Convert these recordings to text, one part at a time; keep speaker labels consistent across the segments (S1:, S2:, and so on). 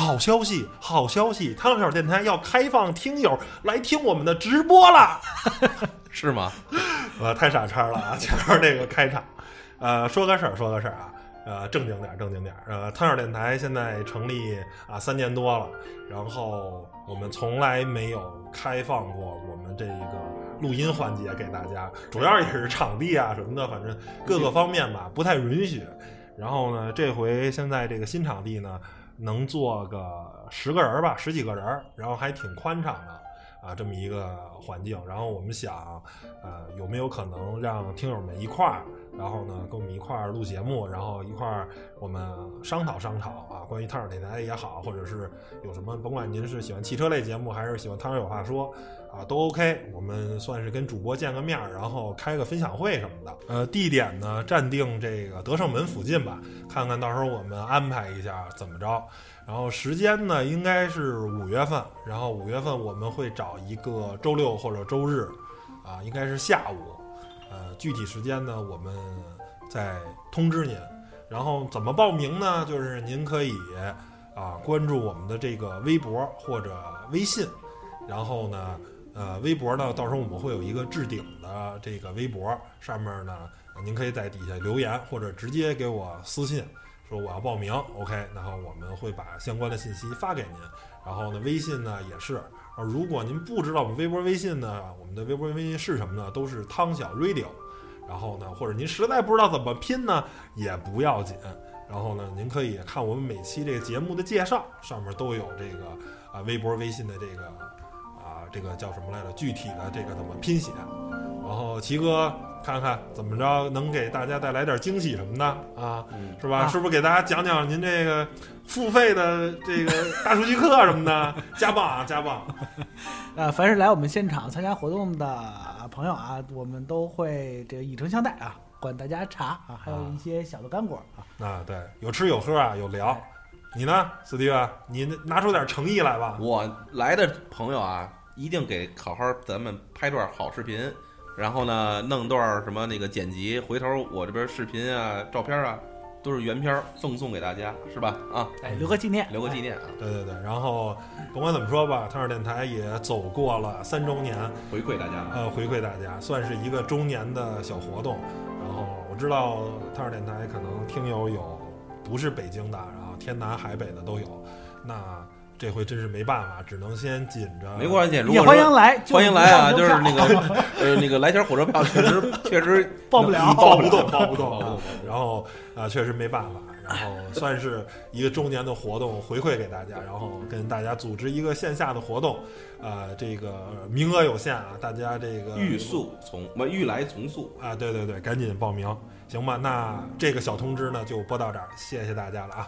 S1: 好消息，好消息！汤小电台要开放听友来听我们的直播了，
S2: 是吗？
S1: 呃，太傻叉了啊！前面那个开场，呃，说个事儿，说个事儿啊，呃，正经点儿，正经点儿。呃，汤小电台现在成立啊三年多了，然后我们从来没有开放过我们这一个录音环节给大家，主要也是场地啊什么的，反正各个方面吧不太允许。然后呢，这回现在这个新场地呢，能坐个十个人吧，十几个人，然后还挺宽敞的。啊，这么一个环境，然后我们想，呃，有没有可能让听友们一块儿，然后呢，跟我们一块儿录节目，然后一块儿我们商讨商讨啊，关于汤水电台也好，或者是有什么，甭管您是喜欢汽车类节目，还是喜欢汤小有话说啊，都 OK。我们算是跟主播见个面儿，然后开个分享会什么的。呃，地点呢，暂定这个德胜门附近吧，看看到时候我们安排一下怎么着。然后时间呢，应该是五月份。然后五月份我们会找一个周六或者周日，啊，应该是下午。呃，具体时间呢，我们再通知您。然后怎么报名呢？就是您可以啊关注我们的这个微博或者微信。然后呢，呃，微博呢，到时候我们会有一个置顶的这个微博，上面呢，您可以在底下留言或者直接给我私信。说我要报名，OK，然后我们会把相关的信息发给您。然后呢，微信呢也是。如果您不知道我们微博、微信呢，我们的微博、微信是什么呢？都是汤小 Radio。然后呢，或者您实在不知道怎么拼呢，也不要紧。然后呢，您可以看我们每期这个节目的介绍，上面都有这个啊微博、微信的这个啊这个叫什么来着？具体的这个怎么拼写？然后齐哥。看看怎么着能给大家带来点惊喜什么的啊，是吧？是不是给大家讲讲您这个付费的这个大数据课什么的？加棒啊，加棒！
S3: 呃，凡是来我们现场参加活动的朋友啊，我们都会这个以诚相待啊，管大家茶啊，还有一些小的干果啊。
S1: 啊，对，有吃有喝啊，有聊。你呢，斯蒂文？你拿出点诚意来吧。
S2: 我来的朋友啊，一定给好好咱们拍段好视频。然后呢，弄段什么那个剪辑，回头我这边视频啊、照片啊，都是原片赠送给大家，是吧？啊，
S3: 哎，留个纪念，
S2: 留个纪念啊！
S1: 对对对。然后甭管怎么说吧，汤尔电台也走过了三周年，
S2: 回馈大家，
S1: 呃，回馈大家，算是一个周年的小活动。然后我知道汤尔电台可能听友有不是北京的，然后天南海北的都有，那。这回真是没办法，只能先紧着。
S2: 没关系，
S3: 也欢迎来，
S2: 欢迎来啊！就是那个呃，那个来钱火车票确实 确实
S3: 报不了，
S1: 报不动，报不动。然后啊，确实没办法，然后 算是一个周年的活动回馈给大家，然后跟大家组织一个线下的活动，呃，这个名额有限啊，大家这个
S2: 欲速从不欲来从速
S1: 啊，对对对，赶紧报名，行吧？那这个小通知呢就播到这儿，谢谢大家了啊。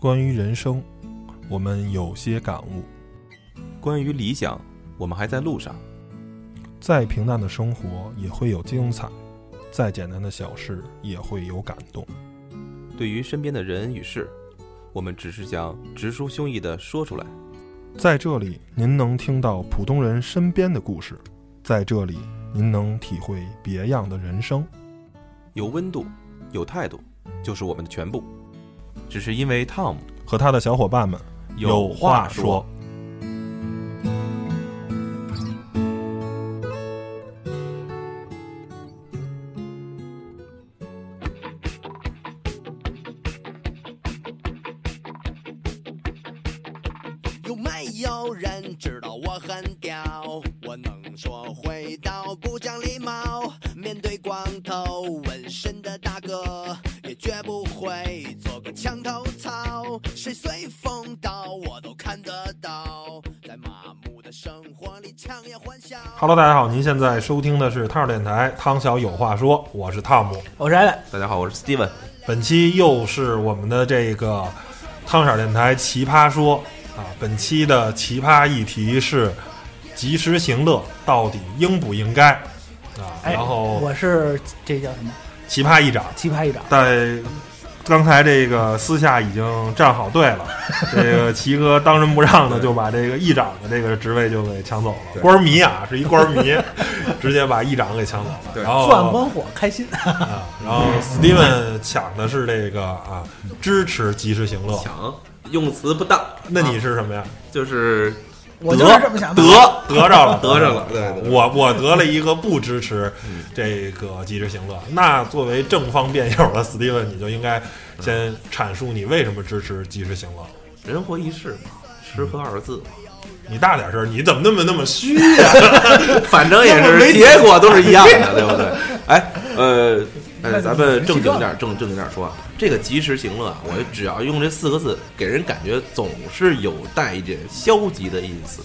S1: 关于人生，我们有些感悟；
S2: 关于理想，我们还在路上。
S1: 再平淡的生活也会有精彩，再简单的小事也会有感动。
S2: 对于身边的人与事，我们只是想直抒胸臆地说出来。
S1: 在这里，您能听到普通人身边的故事；在这里，您能体会别样的人生。
S2: 有温度，有态度，就是我们的全部。只是因为 Tom
S1: 和他的小伙伴们有话说。现在收听的是汤电台，汤小有话说，我是汤姆，
S3: 我是艾伦，
S2: 大家好，我是 Steven。
S1: 本期又是我们的这个汤色电台奇葩说。啊，本期的奇葩议题是及时行乐到底应不应该啊？然后
S3: 我是这叫什么？
S1: 奇葩议长，
S3: 奇葩议长。
S1: 在刚才这个私下已经站好队了，这个齐哥当仁不让的就把这个议长的这个职位就给抢走了。官迷啊，是一官迷，直接把议长给抢走了。然后
S3: 作案关火，开心。
S1: 啊，然后 Steven 抢的是这个啊，支持及时行乐。
S2: 抢用词不当，
S1: 那你是什么呀？
S2: 就是
S3: 我就是这么想的。
S2: 得
S1: 得着了，
S2: 得着了，对对，
S1: 我我得了一个不支持这个及时行乐。那作为正方辩友的 Steven，你就应该先阐述你为什么支持及时行乐。
S2: 人活一世嘛，吃喝二字，
S1: 你大点声，你怎么那么那么虚呀、
S2: 反正也是结果都是一样的，对不对？哎，呃，呃，咱们正经点儿，正正经点儿说啊，这个及时行乐啊，我只要用这四个字，给人感觉总是有带一点消极的意思。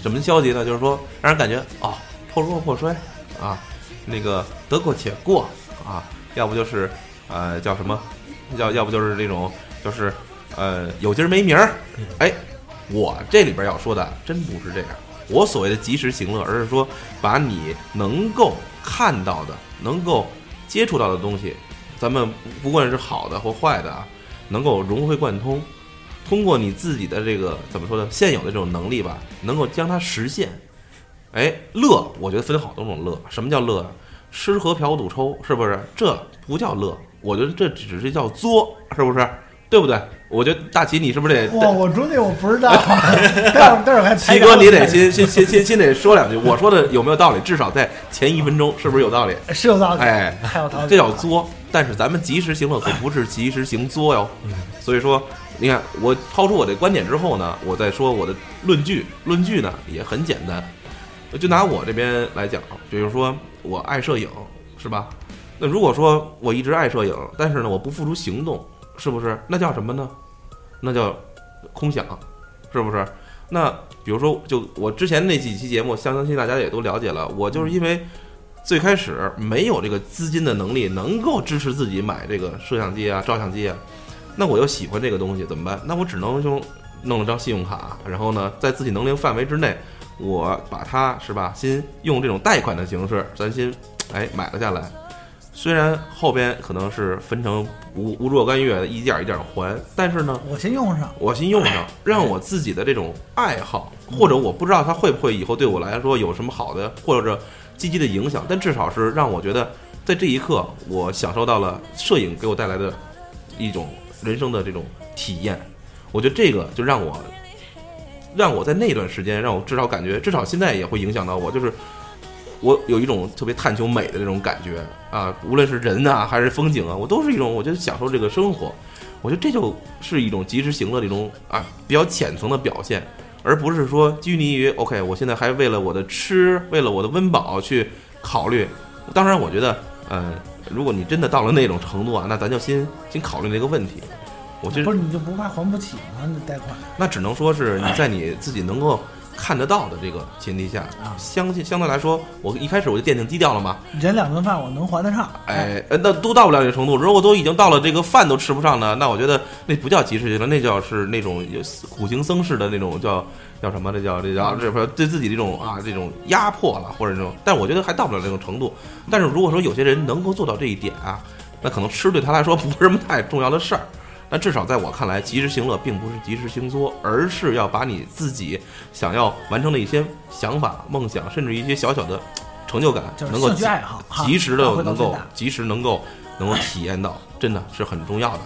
S2: 什么消极呢？就是说让人感觉哦，破罐破摔啊，那个得过且过啊，要不就是呃叫什么，要要不就是那种就是呃有今儿没明儿。哎，我这里边要说的真不是这样。我所谓的及时行乐，而是说把你能够看到的、能够接触到的东西，咱们不管是好的或坏的啊，能够融会贯通，通过你自己的这个怎么说呢，现有的这种能力吧，能够将它实现。哎，乐，我觉得分好多种乐。什么叫乐啊？吃喝嫖赌抽，是不是？这不叫乐，我觉得这只是叫作，是不是？对不对？我觉得大齐，你是不是得
S3: 哇，我中间我不知道，待会儿 待会儿还
S2: 齐哥，你得先先先先先得说两句，我说的有没有道理？至少在前一分钟，是不是有道理？
S3: 是有道理，
S2: 哎，
S3: 太有道理，
S2: 这叫作。但是咱们及时行乐可不是及时行作哟。所以说，你看我抛出我这观点之后呢，我再说我的论据。论据呢也很简单，就拿我这边来讲，比如说我爱摄影，是吧？那如果说我一直爱摄影，但是呢我不付出行动，是不是？那叫什么呢？那叫空想，是不是？那比如说，就我之前那几期节目，相信大家也都了解了，我就是因为最开始没有这个资金的能力，能够支持自己买这个摄像机啊、照相机啊，那我又喜欢这个东西，怎么办？那我只能就弄了张信用卡，然后呢，在自己能力范围之内，我把它是吧，先用这种贷款的形式，咱先哎买了下来。虽然后边可能是分成无无若干月一件一件还，但是呢，
S3: 我先用上，
S2: 我先用上，让我自己的这种爱好，或者我不知道它会不会以后对我来说有什么好的或者积极的影响，但至少是让我觉得在这一刻，我享受到了摄影给我带来的一种人生的这种体验。我觉得这个就让我让我在那段时间，让我至少感觉，至少现在也会影响到我，就是我有一种特别探求美的那种感觉啊，无论是人啊还是风景啊，我都是一种我觉得享受这个生活。我觉得这就是一种及时行乐的一种啊比较浅层的表现，而不是说拘泥于 OK，我现在还为了我的吃，为了我的温饱去考虑。当然，我觉得，呃，如果你真的到了那种程度啊，那咱就先先考虑那个问题。我觉得
S3: 不是你就不怕还不起吗？那贷款
S2: 那只能说是你在你自己能够看得到的这个前提下，
S3: 啊
S2: 相信相对来说，我一开始我就奠定基调了嘛，
S3: 人两顿饭我能还得上，
S2: 哎，呃那都到不了这个程度。如果都已经到了这个饭都吃不上呢，那我觉得那不叫及时行乐，那叫是那种有苦行僧式的那种叫叫什么？这叫这叫这不是对自己这种啊这种压迫了，或者这种。但我觉得还到不了这种程度。但是如果说有些人能够做到这一点啊，那可能吃对他来说不是什么太重要的事儿。但至少在我看来，及时行乐并不是及时行作，而是要把你自己想要完成的一些想法、梦想，甚至一些小小的成就感，能够及时的能够及时能够能够体验到，真的是很重要的。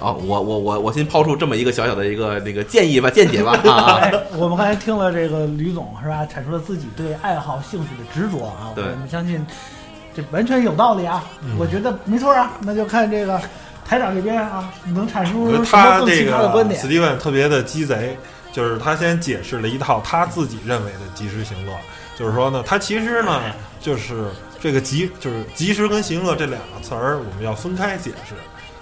S2: 啊，我我我我先抛出这么一个小小的一个那个建议吧，见解吧啊，
S3: 哎，我们刚才听了这个吕总是吧，阐述了自己对爱好、兴趣的执着啊，我
S2: 对
S3: 们相信这完全有道理啊，
S1: 嗯。
S3: 我觉得没错啊，那就看这个台长这边啊，能阐
S1: 我
S3: 述什么更奇
S1: 他这个
S3: 葩的观点
S1: 史。蒂文特别的鸡贼，就是他先解释了一套他自己认为的及时行乐，就是说呢，他其实呢就是这个及就是及时跟行乐这两个词儿，我们要分开解释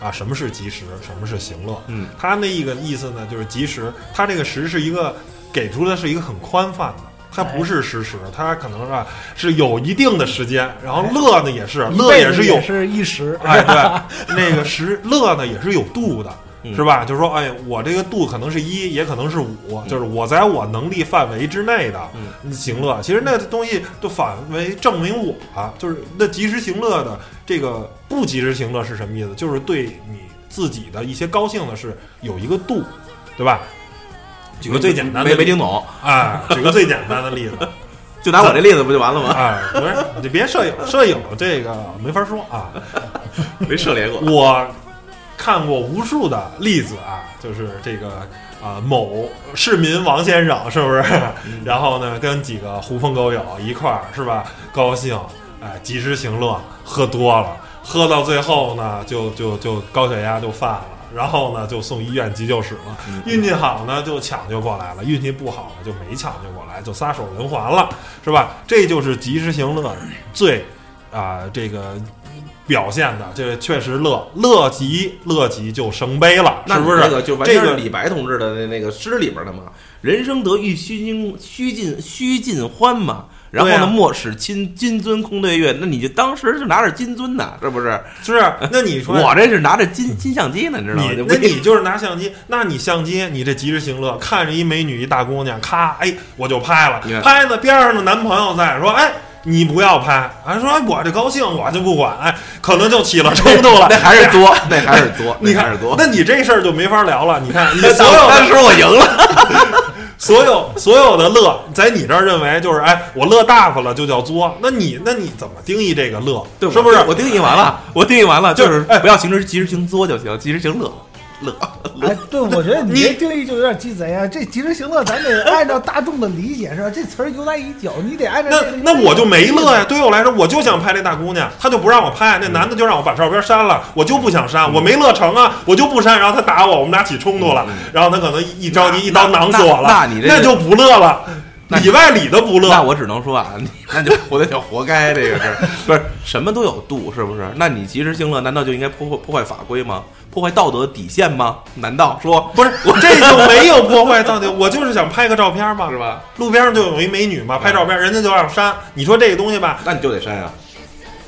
S1: 啊，什么是及时，什么是行乐。
S2: 嗯，
S1: 他那一个意思呢，就是及时，他这个时是一个给出的是一个很宽泛的。它不是实时，它可能是啊是有一定的时间，然后乐呢也是
S3: 一
S1: 乐也是有
S3: 也是一时，
S1: 哎，对，那个时乐呢也是有度的，
S2: 嗯
S1: 是吧？就是说，哎，我这个度可能是一，也可能是五，就是我在我能力范围之内的行乐。其实那东西都反为证明我、啊，就是那及时行乐的这个不及时行乐是什么意思？就是对你自己的一些高兴的是有一个度，对吧？举个最简单的
S2: 没没听懂，
S1: 啊，举个最简单的例子，
S2: 就拿我这例子不就完了吗？
S1: 哎，不是你别摄影，摄影这个没法说啊。
S2: 没涉猎过。
S1: 我看过无数的例子啊，就是这个啊、某市民王先生是不是？然后呢，跟几个狐朋狗友一块儿是吧？高兴，哎，及时行乐，喝多了，喝到最后呢，就就就高血压就犯了。然后呢，就送医院急救室了。运气好呢，就抢救过来了；运气不好呢，就没抢救过来，就撒手人寰了，是吧？这就是及时行乐最啊、这个表现的，这确实乐乐极乐极就生悲了，是不是？
S2: 这个就完
S1: 这个
S2: 全是李白同志的那那个诗里边的嘛？人生得意须尽须尽须尽欢嘛。然后呢，莫使金金樽空对月。那你就当时是拿着金樽呢，是不是？
S1: 是，那你说
S2: 我这是拿着金金相机呢，你知道吗？
S1: 那你就是拿相机，那你相机你这及时行乐，看着一美女一大姑娘，咔，哎，我就拍了，拍呢边上的男朋友在说，哎。你不要拍，还说哎我这高兴，我就不管，哎，可能就起了冲突了。
S2: 那还是作，那还是作，
S1: 你看
S2: 那还是作，。
S1: 那你这事儿就没法聊了。你看，你所有
S2: 当时我赢了，
S1: 所有所有的乐，在你这儿认为就是哎，我乐大发了就叫作。那你那你怎么定义这个乐？
S2: 对
S1: 是不是？
S2: 我定义完了，我定义完了，
S1: 就
S2: 就是
S1: 哎
S2: 不要及时及时行作就行，及时行乐，乐。
S3: 哎，对，我觉得你
S1: 你
S3: 这定义就有点鸡贼啊！这及时行乐，咱得按照大众的理解是吧？这词儿由来已久，你得按照
S1: 那那我就没乐呀。对于我来说，我就想拍那大姑娘，他就不让我拍，那男的就让我把照片删了，我就不想删，我没乐成啊，我就不删，然后他打我，我们俩起冲突了，然后他可能一着急一刀囊死我了，
S2: 那那你这
S1: 那就不乐了，里外里的不乐。
S2: 那我只能说啊，你那就活得就活该，这个是不是什么都有度，是不是？那你及时行乐，难道就应该破坏破坏法规吗？破坏道德底线吗？难道说
S1: 不是，我这就没有破坏道德，我就是想拍个照片嘛
S2: 是，吧？
S1: 路边上就有一美女嘛，拍照片，人家就让删。你说这个东西吧，
S2: 那你就得删啊！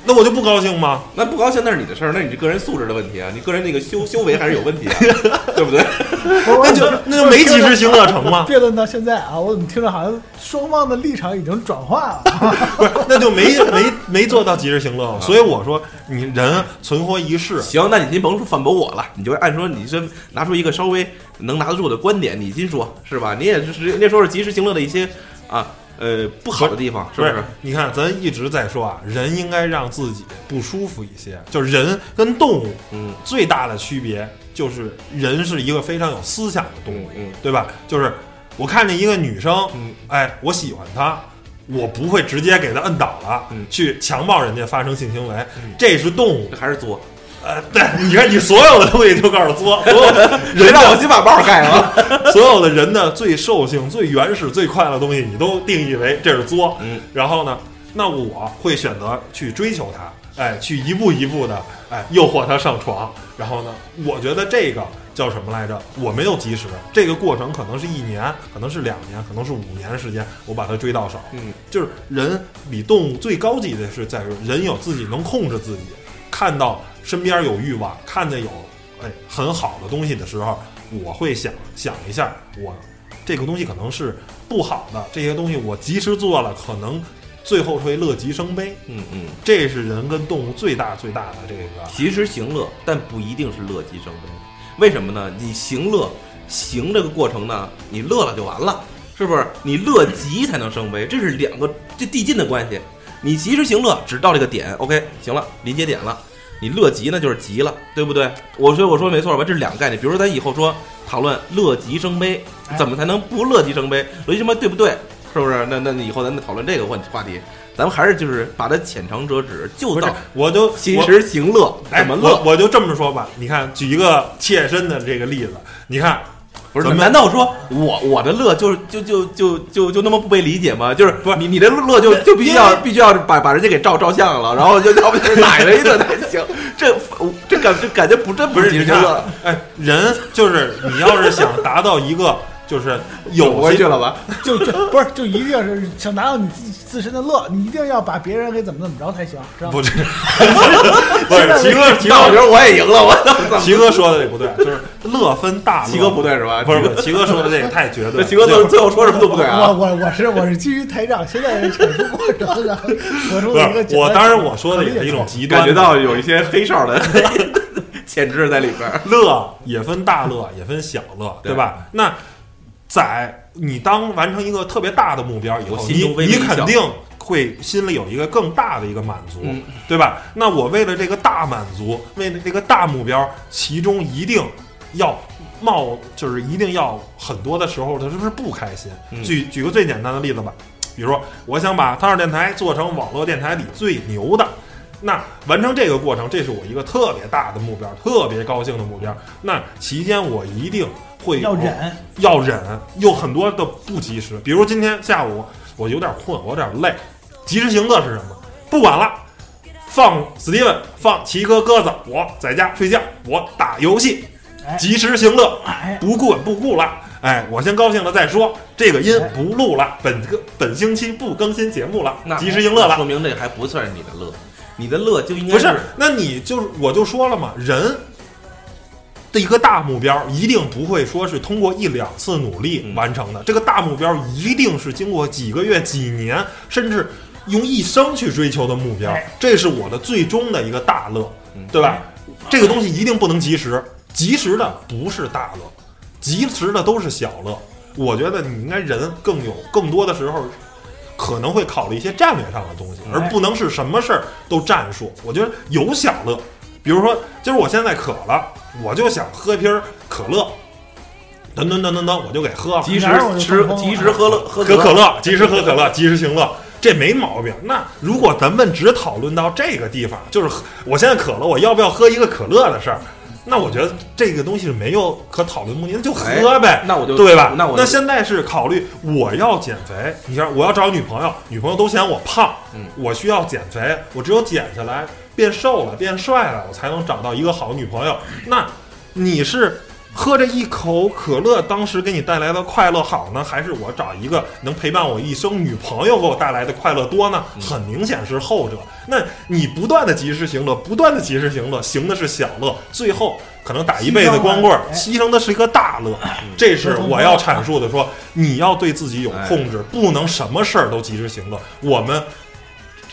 S1: 那我就不高兴吗？
S2: 那不高兴那是你的事儿，那你这个人素质的问题啊，你个人那个修修为还是有问题啊，对不对？
S1: 那就那就没及时行乐成吗？
S3: 辩论到现在啊，我怎么听着好像双方的立场已经转化了？
S1: 不是，那就没没没做到及时行乐。所以我说，你人存活一世，
S2: 行，那你先甭说反驳我了，你就按说你这拿出一个稍微能拿得住的观点，你先说是吧？你也是你也说是及时行乐的一些啊呃不好的地方，是不是？
S1: 你看，咱一直在说啊，人应该让自己不舒服一些。就是人跟动物
S2: 嗯
S1: 最大的区别，就是人是一个非常有思想的动物，对吧？就是我看见一个女生，
S2: 嗯
S1: 哎，我喜欢她。我不会直接给她摁倒了，
S2: 嗯
S1: 去强暴人家发生性行为，这是动物
S2: 这。还是作，
S1: 呃，对，你看你所有的东西都告诉作，所有的
S2: 谁让我先把包盖了？
S1: 所有的人的最兽性、最原始、最快乐的东西，你都定义为这是作。
S2: 嗯，
S1: 然后呢，那我会选择去追求它，哎，去一步一步的，哎，诱惑他上床。然后呢，我觉得这个叫什么来着？我没有及时，这个过程可能是一年，可能是两年，可能是五年时间，我把它追到手。
S2: 嗯，
S1: 就是人比动物最高级的是在于人有自己能控制自己，看到身边有欲望，看见有哎很好的东西的时候，我会想想一下，我这个东西可能是不好的，这些东西我及时做了，可能最后会乐极生悲。
S2: 嗯嗯，
S1: 这是人跟动物最大最大的这个
S2: 及时行乐，但不一定是乐极生悲。为什么呢？你行乐行这个过程呢，你乐了就完了，是不是？你乐极才能生悲，这是两个这递进的关系。你及时行乐，只到这个点，OK，行了，临界点了。你乐极呢，就是极了，对不对？我说我说没错吧？这是两个概念。比如说咱以后说讨论乐极生悲，怎么才能不乐极生悲？乐极生悲对不对？是不是？那那以后咱们讨论这个问话题，咱们还是就是把它浅尝辄止，就
S1: 是
S2: 到，
S1: 我就
S2: 及
S1: 我
S2: 时行乐，
S1: 哎，
S2: 怎么乐
S1: 我？我就这么说吧，你看，举一个切身的这个例子，你看，
S2: 不是，难道说我我的乐就是就就就就就那么不被理解吗？就是
S1: 不是
S2: 你你的乐就就必须要必须要把把人家给照照相了，然后就要不就是奶了一顿才行。这这感这感觉不真
S1: 不是你看
S2: 及时行乐，，
S1: 哎，人就是你要是想达到一个就是
S2: 有回去了吧？
S3: 就就不是就一定是想拿到你自自身的乐，你一定要把别人给怎么怎么着才行，知道吗？
S1: 不是 不是齐哥齐哥
S2: 那我觉得我也赢了，我
S1: 齐哥说的也不对，就是乐分大乐。
S2: 齐哥不对是吧？
S1: 不是不是，齐哥说的这个太绝对
S2: 齐哥最后最后说什么都不对啊。
S3: 我我我是我是基于台长现在的阐述过程，然后得出的一个
S1: 是我，当然我说的也是一种极端，
S2: 感觉到有一些黑哨的潜质在里边。
S1: 乐也分大乐，也分小乐，
S2: 对
S1: 对吧？那在你当完成一个特别大的目标以后，你你肯定会心里有一个更大的一个满足，
S2: 嗯
S1: 对吧？那我为了这个大满足，为了这个大目标，其中一定要冒，就是一定要很多的时候，他是不是不开心？
S2: 嗯
S1: 举举个最简单的例子吧，比如说，我想把汤二电台做成网络电台里最牛的。那完成这个过程，这是我一个特别大的目标，特别高兴的目标。那期间我一定会
S3: 要忍，
S1: 要忍，有很多的不及时。比如今天下午我有点困，我有点累，及时行乐是什么？不管了，放 Steven，，放奇哥鸽子，我在家睡觉，我打游戏，
S3: 哎
S1: 及时行乐，
S3: 哎，
S1: 不顾不顾了。哎，我先高兴了再说，这个音
S3: 哎
S1: 不录了，本个本星期不更新节目了
S2: 那，
S1: 及时行乐了
S2: 说。明这还不算是你的乐，你的乐就应该
S1: 不是，那你就是我就说了嘛，人的一个大目标一定不会说是通过一两次努力
S2: 嗯
S1: 完成的，这个大目标一定是经过几个月、几年，甚至用一生去追求的目标
S3: 哎，
S1: 这是我的最终的一个大乐
S2: 嗯，
S1: 对吧？这个东西一定不能及时，及时的不是大乐，及时的都是小乐。我觉得你应该人更有更多的时候可能会考虑一些战略上的东西，而不能是什么事儿都战术。我觉得有小乐，比如说今儿我现在渴了，我就想喝一瓶可乐，噔噔噔噔噔，我就给喝了。
S2: 及时吃及时喝乐喝
S1: 喝可乐，及时喝可乐，及时行乐，这没毛病。那如果咱们只讨论到这个地方，就是我现在渴了，我要不要喝一个可乐的事儿，那我觉得这个东西是没有可讨论的目的，那就喝呗。
S2: 那我就
S1: 对吧？
S2: 那我那
S1: 现在是考虑我要减肥，你像我要找女朋友，女朋友都嫌我胖，
S2: 嗯
S1: 我需要减肥，我只有减下来变瘦了、变帅了，我才能找到一个好女朋友。那你是喝着一口可乐，当时给你带来的快乐好呢，还是我找一个能陪伴我一生女朋友给我带来的快乐多呢？很明显是后者。那你不断的及时行乐，不断的及时行乐，行的是小乐，最后可能打一辈子光棍牺牲的是一个大乐。这是我要阐述的说，你要对自己有控制，不能什么事儿都及时行乐。我们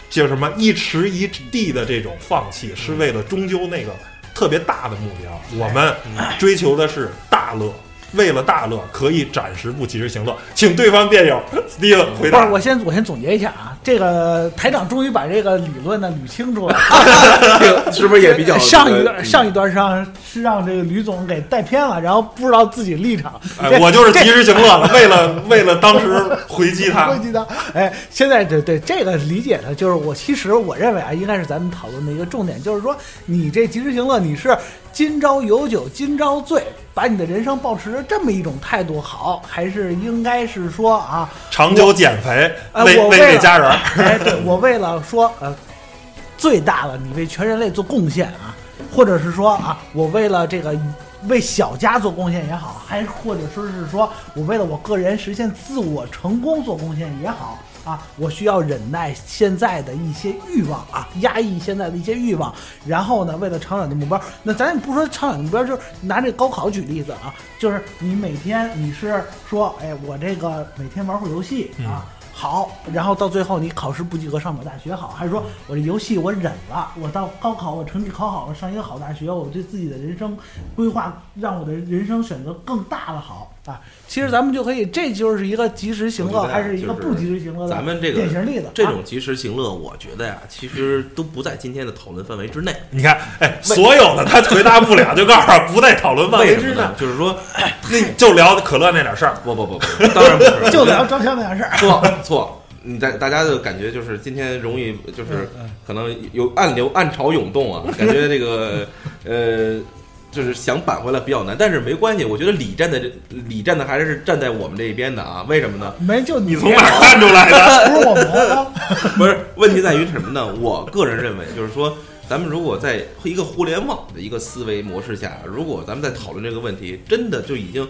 S1: 叫什么一池一地的这种放弃，是为了终究那个特别大的目标。我们追求的是大乐。为了大乐，可以暂时不及时行乐，请对方辩友 Steven 回
S3: 不是，
S1: 答。
S3: 我先我先总结一下啊，这个台长终于把这个理论呢捋清楚了。
S2: 是不是也比较
S3: 上一段上一段上是让这个吕总给带偏了，然后不知道自己立场。
S1: 哎，我就是及时行乐了，为了为了当时回击他
S3: 回击他，哎，现在对对这个理解呢，就是我其实我认为啊，应该是咱们讨论的一个重点，就是说你这及时行乐，你是今朝有酒今朝醉，把你的人生保持着这么一种态度好，还是应该是说啊，
S1: 长久减肥，
S3: 呃，
S1: 为为家人儿。
S3: 哎，对我为了说呃，最大的，你为全人类做贡献啊，或者是说啊，我为了这个为小家做贡献也好，还或者说是说我为了我个人实现自我成功做贡献也好。啊，我需要忍耐现在的一些欲望啊，压抑现在的一些欲望，然后呢，为了长远的目标，那咱也不说长远的目标，就是拿这高考举例子啊，就是你每天你是说，哎，我这个每天玩会儿游戏啊，好，然后到最后你考试不及格上不了大学好，还是说我这游戏我忍了，我到高考我成绩考好了，上一个好大学，我对自己的人生规划让我的人生选择更大了好啊。其实咱们就可以，这就是一个及时行乐还是一个不及时行乐的
S2: 咱们这个
S3: 典型例子。啊
S2: 这种及时行乐，我觉得呀，其实都不在今天的讨论范围之内。
S1: 你看，哎，所有的他回答不了，就告诉他不在讨论范围之内？
S2: 就是说，
S1: 那就聊可乐那点事儿。
S2: 不不不不，当然不是，
S3: 就聊张强那点事儿。
S2: 错错，你大大家的感觉就是今天容易就是可能有暗流暗潮涌动啊，感觉这个 呃。就是想扳回来比较难，但是没关系，我觉得李站的这李站的还是站在我们这一边的啊。为什么呢？
S3: 没就你
S1: 你从哪儿看出来的？
S3: 不是我们啊，
S2: 不是，问题在于什么呢？我个人认为，就是说，咱们如果在一个互联网的一个思维模式下，如果咱们在讨论这个问题，真的就已经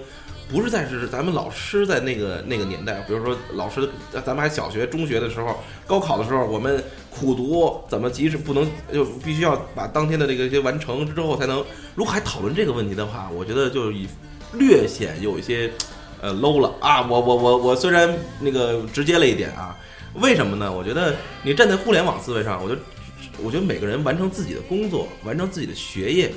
S2: 不是在是咱们老师在那个那个年代，比如说老师，咱们还小学、中学的时候，高考的时候，我们苦读怎么及时不能就必须要把当天的这个一些完成之后才能。如果还讨论这个问题的话，我觉得就以略显有一些呃 low 了啊！我我我我虽然那个直接了一点啊，为什么呢？我觉得你站在互联网思维上，我觉得我觉得每个人完成自己的工作，完成自己的学业，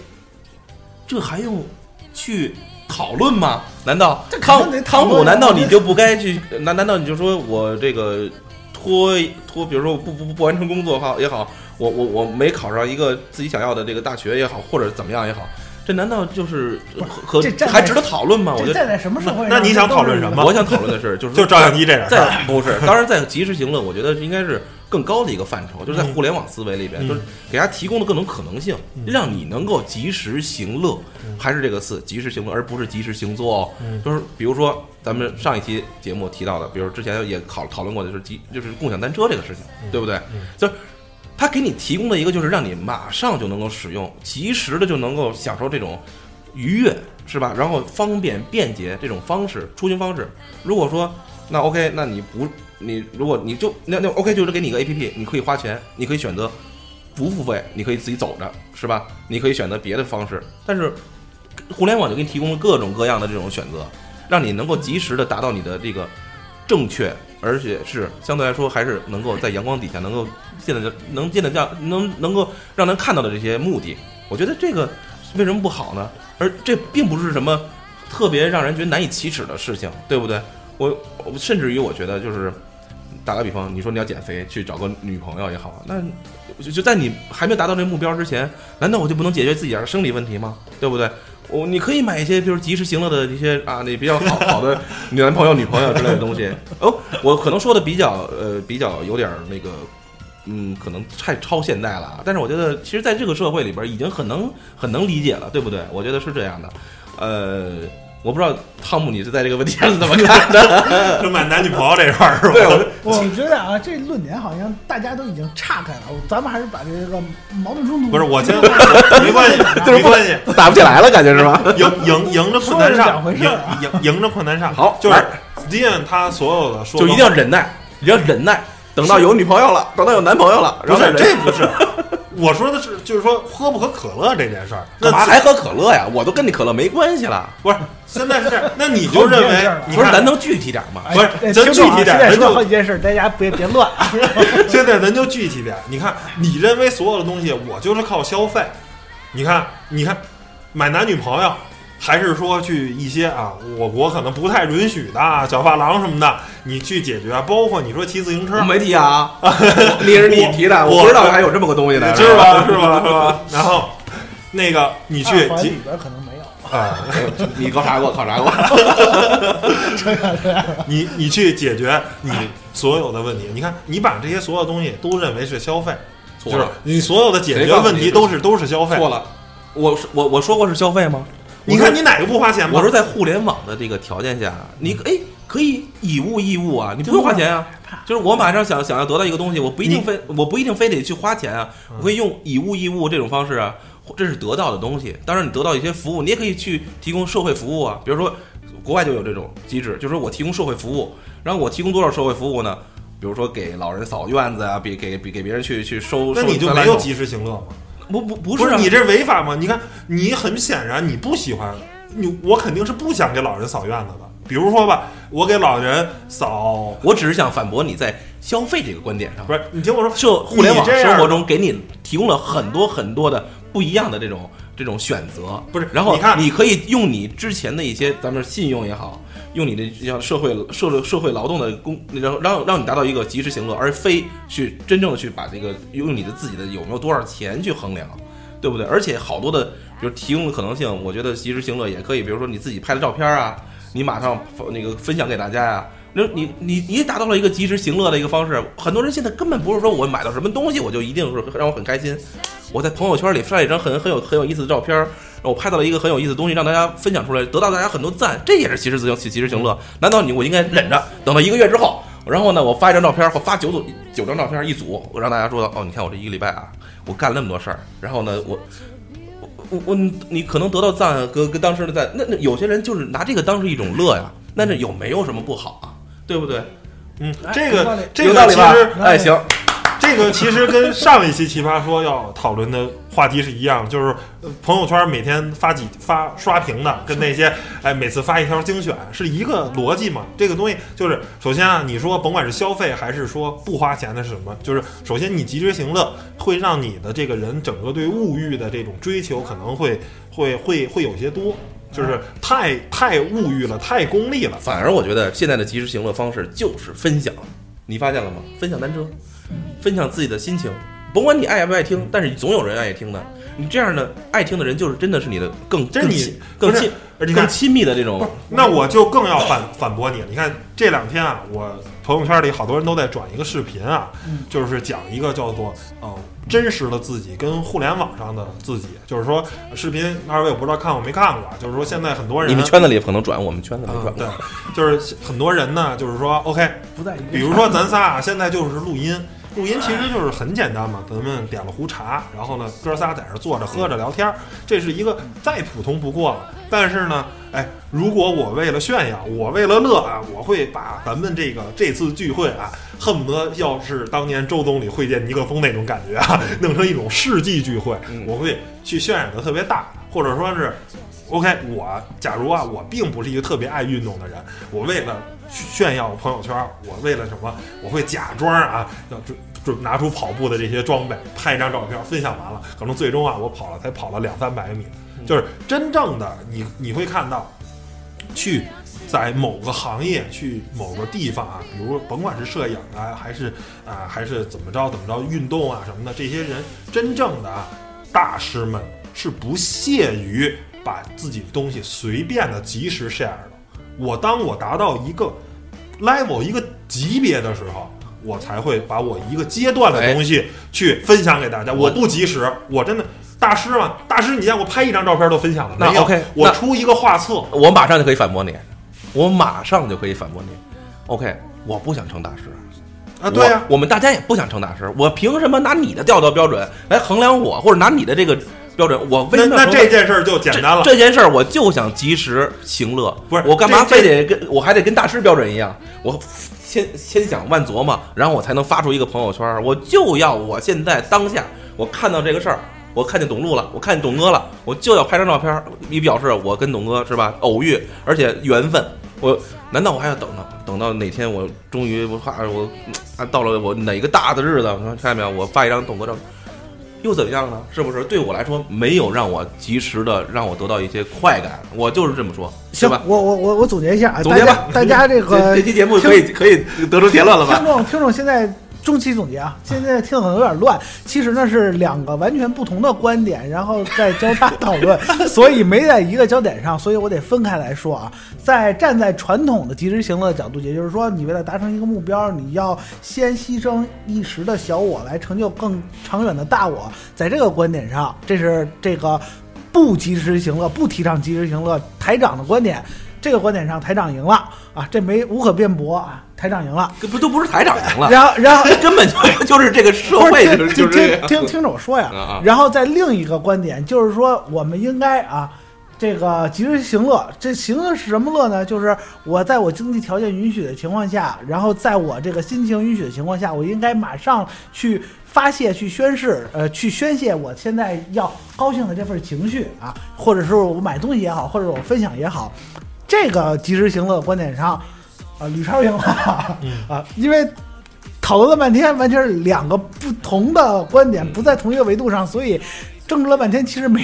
S2: 这还用去讨论吗？难道
S3: 这肯定
S2: 汤
S3: 得讨论啊
S2: 汤姆？难道你就不该去？难难道你就说我这个拖拖，比如说我不不不完成工作好也好，我我我没考上一个自己想要的这个大学也好，或者怎么样也好，这难道就是和
S3: 这站在
S2: 还值得讨论吗？我觉得
S3: 站在什么社会上？
S1: 那你想讨论什么
S2: 我想讨论的是，就是说
S1: 就照相机这点事
S2: 在 不是，当然在及时行乐，我觉得应该是更高的一个范畴，就是在互联网思维里边，
S1: 嗯。
S2: 就是给大家提供的各种可能性，让你能够及时行乐，还是这个四及时行乐，而不是及时行作。就是比如说咱们上一期节目提到的，比如之前也讨讨论过的就是及就是共享单车这个事情，对不对？就是他给你提供的一个就是让你马上就能够使用，及时的就能够享受这种愉悦，是吧？然后方便便捷这种方式出行方式。如果说那 OK，那你不你如果你就那那 OK 就是给你一个 APP，你可以花钱，你可以选择不付费，你可以自己走着，是吧？你可以选择别的方式，但是互联网就给你提供了各种各样的这种选择，让你能够及时的达到你的这个正确，而且是相对来说还是能够在阳光底下能够见得能见得到能能够让人看到的这些目的，我觉得这个为什么不好呢？而这并不是什么特别让人觉得难以启齿的事情，对不对？我我甚至于我觉得就是打个比方，你说你要减肥，去找个女朋友也好，那就就在你还没达到这目标之前，难道我就不能解决自己的生理问题吗？对不对？我你可以买一些，比如及时行乐的一些啊，那比较好好的男朋友、女朋友之类的东西。哦，我可能说的比较呃比较有点那个。嗯，可能太超现代了，但是我觉得，其实在这个社会里边，已经很能很能理解了，对不对？我觉得是这样的。呃，我不知道汤姆你是在这个问题上是怎么看的？
S1: 就买男女朋友这块儿是吧？
S2: 对，我
S3: 我觉得啊，这论点好像大家都已经岔开了，咱们还是把这个矛盾冲突
S1: 不是我先 没关系，没关系，
S2: 打不起来了，感觉是吧？
S1: 赢赢赢着困难上
S3: 说是两，回事儿啊
S1: 迎迎着困难上。
S2: 好
S1: 就是 Steven 他所有的说
S2: 就一定要忍耐，你要忍耐，等到有女朋友了，等到有男朋友了，
S1: 不是
S2: 然后再忍
S1: 这不是，我说的是就是说喝不喝可乐这件事儿。
S2: 干嘛还喝可乐呀？我都跟你可乐没关系了。
S1: 不是现在是这样？那你就认为你
S2: 不是，咱能具体点吗？
S3: 哎
S1: 不是
S3: 哎
S1: 咱具体点
S3: 现在说
S1: 咱就
S3: 好几件事，大家别别乱啊。
S1: 现在咱就具体点，你看，你认为所有的东西我就是靠消费，你看，你看，买男女朋友，还是说去一些啊，我国可能不太允许的啊小发廊什么的，你去解决，包括你说骑自行车，
S2: 没提啊，你是你提的，
S1: 我
S2: 我不知道还有这么个东西呢，
S1: 是吧？是吧？是吧？然后那个你去解
S3: 里边可能没有。
S1: 啊，
S2: 你 考察过，考察过。
S3: 这样这样，
S1: 你你去解决你所有的问题，你看你把这些所有东西都认为是消费，就是
S2: 错了，
S1: 你所有的解决问题都是都是消费。
S2: 错了。我是我我说过是消费吗？
S1: 你看你哪个不花钱吗？
S2: 我说在互联网的这个条件下，你哎可以以物易物啊，你不用花钱啊。就是我马上想想要得到一个东西，我不一定非我不一定非得去花钱啊，我可以用以物易物这种方式啊，这是得到的东西。当然，你得到一些服务，你也可以去提供社会服务啊。比如说，国外就有这种机制，就是说我提供社会服务，然后我提供多少社会服务呢？比如说给老人扫院子啊，比给比给别人去去收，收
S1: 那你就没有及时行乐吗？
S2: 不不不是啊
S1: 不是你这违法吗？你看，你很显然你不喜欢你，我肯定是不想给老人扫院子的。比如说吧，我给老人扫，
S2: 我只是想反驳你在消费这个观点上
S1: 不，是你听我说，
S2: 社互联网生活中给你提供了很多很多的不一样的这种这种选择，
S1: 不是
S2: 然后
S1: 你看
S2: 你可以用你之前的一些咱们信用也好，用你的像社会社会社会劳动的工，然后让让你达到一个及时行乐，而非去真正的去把这个用你的自己的有没有多少钱去衡量。对不对？而且好多的，比如提供的可能性，我觉得及时行乐也可以。比如说你自己拍的照片啊，你马上那个分享给大家呀、那你你你也达到了一个及时行乐的一个方式。很多人现在根本不是说我买到什么东西我就一定是让我很开心。我在朋友圈里发一张很很有很有意思的照片，我拍到了一个很有意思的东西，让大家分享出来，得到大家很多赞，这也是及时行及时行乐。难道你我应该忍着，等到一个月之后，然后呢，我发一张照片或发九组九张照片一组，我让大家说哦，你看我这一个礼拜啊，我干了那么多事儿，然后呢，我。我我你可能得到赞，跟跟当时的赞，那那有些人就是拿这个当是一种乐呀，那这有没有什么不好啊？对不对？
S1: 嗯，
S3: 哎
S1: 这个这个其实？
S2: 哎，行，
S1: 这个其实跟上一期奇葩说要讨论的话题是一样，就是呃朋友圈每天发几发刷屏的，跟那些哎每次发一条精选是一个逻辑嘛。这个东西就是首先啊，你说甭管是消费还是说不花钱的是什么，就是首先你及时行乐会让你的这个人整个对物欲的这种追求可能会会会会有些多，就是太太物欲了，太功利了。
S2: 反而我觉得现在的及时行乐方式就是分享，你发现了吗？分享单车，分享自己的心情，甭管你爱不爱听，但是总有人爱听的。你这样的爱听的人，就是真的是你的更
S1: 这是你
S2: 更亲更亲
S1: 而且
S2: 更亲密的这种，
S1: 那我就更要反反驳你了。你看这两天啊，我朋友圈里好多人都在转一个视频啊，
S3: 嗯
S1: 就是讲一个叫做呃真实的自己跟互联网上的自己。就是说视频二位我不知道看过没看过啊，就是说现在很多人
S2: 你们圈子里可能转，我们圈子没转。
S1: 啊对，就是很多人呢，就是说 OK，
S3: 不在一个
S1: 比如说咱仨啊，现在就是录音，录音其实就是很简单嘛，咱们点了壶茶，然后呢，哥仨在这坐着喝着聊天儿，这是一个再普通不过了。但是呢，哎，如果我为了炫耀，我为了乐啊，我会把咱们这个这次聚会啊，恨不得要是当年周总理会见尼克松那种感觉啊，弄成一种世纪聚会，
S2: 嗯
S1: 我会去渲染的特别大，或者说是。OK，我假如啊，我并不是一个特别爱运动的人，我为了炫耀朋友圈，我为了什么？我会假装啊，要准准拿出跑步的这些装备，拍一张照片，分享完了，可能最终啊，我跑了才跑了两三百米，就是真正的你你会看到，去在某个行业去某个地方啊，比如甭管是摄影啊，还是啊，还是怎么着怎么着运动啊什么的，这些人真正的啊大师们是不屑于把自己的东西随便的及时 share 的。我当我达到一个 level 一个级别的时候，我才会把我一个阶段的东西去分享给大家。我不及时，我真的大师嘛，大师，你让我拍一张照片都分享了
S2: 那
S1: 没有
S2: OK，
S1: 我出一个画册，
S2: 我马上就可以反驳你，我马上就可以反驳你。OK，我不想成大师
S1: 啊，对呀、
S2: 我，我们大家也不想成大师。我凭什么拿你的调调标准来衡量我，或者拿你的这个标准？我为什么
S1: 这件事儿就简单了。
S2: 这这件事儿，我就想及时行乐，
S1: 不是
S2: 我干嘛非得跟我还得跟大师标准一样？我千千想万琢磨，然后我才能发出一个朋友圈儿。我就要我现在当下，我看到这个事儿，我看见董路了，我看见董哥了，我就要拍张照片儿，以表示我跟董哥是吧偶遇，而且缘分。我难道我还要等到等到哪天我终于我画我啊到了我哪个大的日子？看见没有？我发一张董哥照片。又怎么样呢？是不是对我来说没有让我及时的让我得到一些快感？我就是这么说，行吧？，
S3: 我我我我总结一下啊，
S2: 总结吧
S3: 大家这个
S2: 这这期节目可以可以得出结论了吧
S3: 听？众听众现在中期总结啊，现在听的可能有点乱，其实呢是两个完全不同的观点，然后再交叉讨论，所以没在一个焦点上，所以我得分开来说啊。在站在传统的及时行乐的角度，也就是说，你为了达成一个目标，你要先牺牲一时的小我，来成就更长远的大我。在这个观点上，这是这个不及时行乐、不提倡及时行乐台长的观点。这个观点上，台长赢了啊，这没无可辩驳啊，台长赢了。
S2: 这不都不是台长赢了，
S3: 然后，然后
S2: 根本就 就是这个社会就
S3: 是听听。听着我说呀。然后在另一个观点就是说，我们应该啊，这个及时行乐。这行乐是什么乐呢？就是我在我经济条件允许的情况下，然后在我这个心情允许的情况下，我应该马上去发泄、去宣誓，呃，去宣泄我现在要高兴的这份情绪啊，或者是我买东西也好，或者我分享也好，这个及时行乐观点上，啊，吕超赢了
S1: 嗯
S3: 啊，因为。讨论了半天，完全是两个不同的观点，不在同一个维度上，所以争执了半天，其实没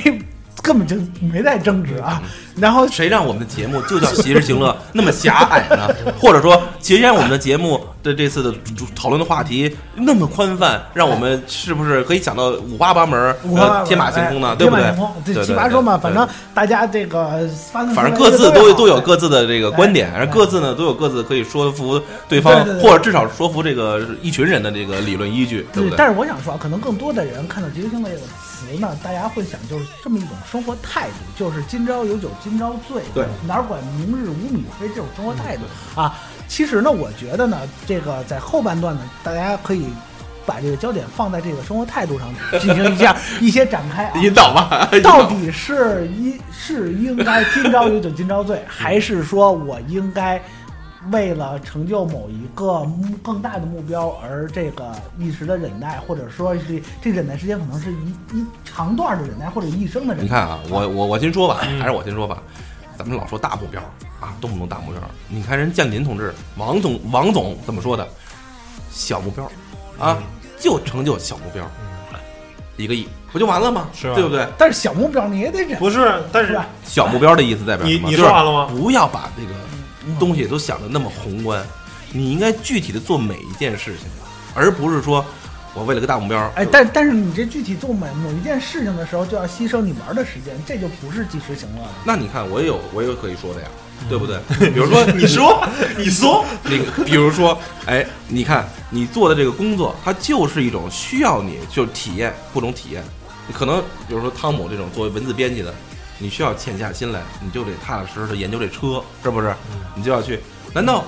S3: 根本就没在争执啊。然后
S2: 谁让我们的节目就叫及时行乐那么狭隘呢？或者说，谁让我们的节目的这次的讨论的话题那么宽泛，让我们是不是可以想到五花八门、
S3: 五花八门
S2: 呃天马行空呢？
S3: 哎
S2: 对不对？
S3: 这奇葩说嘛，反正大家这个
S2: 反正各自都都有各自的这个观点，各自呢都有各自可以说服对方，或者至少说服这个一群人的这个理论依据，对不对？
S3: 但是我想说啊，可能更多的人看到“及时行乐”这个词呢，大家会想就是这么一种生活态度，就是今朝有酒今朝醉，
S2: 对，
S3: 哪管明日无米非这种生活态度啊。其实呢，我觉得呢，这个在后半段呢，大家可以把这个焦点放在这个生活态度上 进行一下一些展开啊。
S2: 引导吧，
S3: 到底是应是应该今朝有酒今朝醉，还是说我应该为了成就某一个目更大的目标而这个一时的忍耐，或者说是这忍耐时间可能是一一长段的忍耐，或者一生的忍耐。
S2: 你看啊，我我我先说吧，
S1: 嗯
S2: 还是我先说吧。咱们老说大目标啊，动不动大目标。你看人建林同志，王总王总怎么说的？小目标啊，
S1: 嗯
S2: 就成就小目标，一个亿不就完了吗？
S1: 是吧
S2: 对不对？
S3: 但是小目标你也得忍，
S1: 不是，但是？
S2: 小目标的意思代表
S1: 你你说完了吗
S2: 不要把这个东西都想的那么宏观，你应该具体的做每一件事情，而不是说我为了个大目标，
S3: 哎，但但是你这具体做每某一件事情的时候，就要牺牲你玩的时间，这就不是及时行乐了。
S2: 那你看我也有我也有可以说的呀，对不对？比如说
S1: 你说，你说，
S2: 那个，比如说，哎，你看你做的这个工作，它就是一种需要你就体验各种体验。你可能比如说汤姆这种作为文字编辑的，你需要潜下心来，你就得踏踏实实的研究这车，是不是？你就要去，难道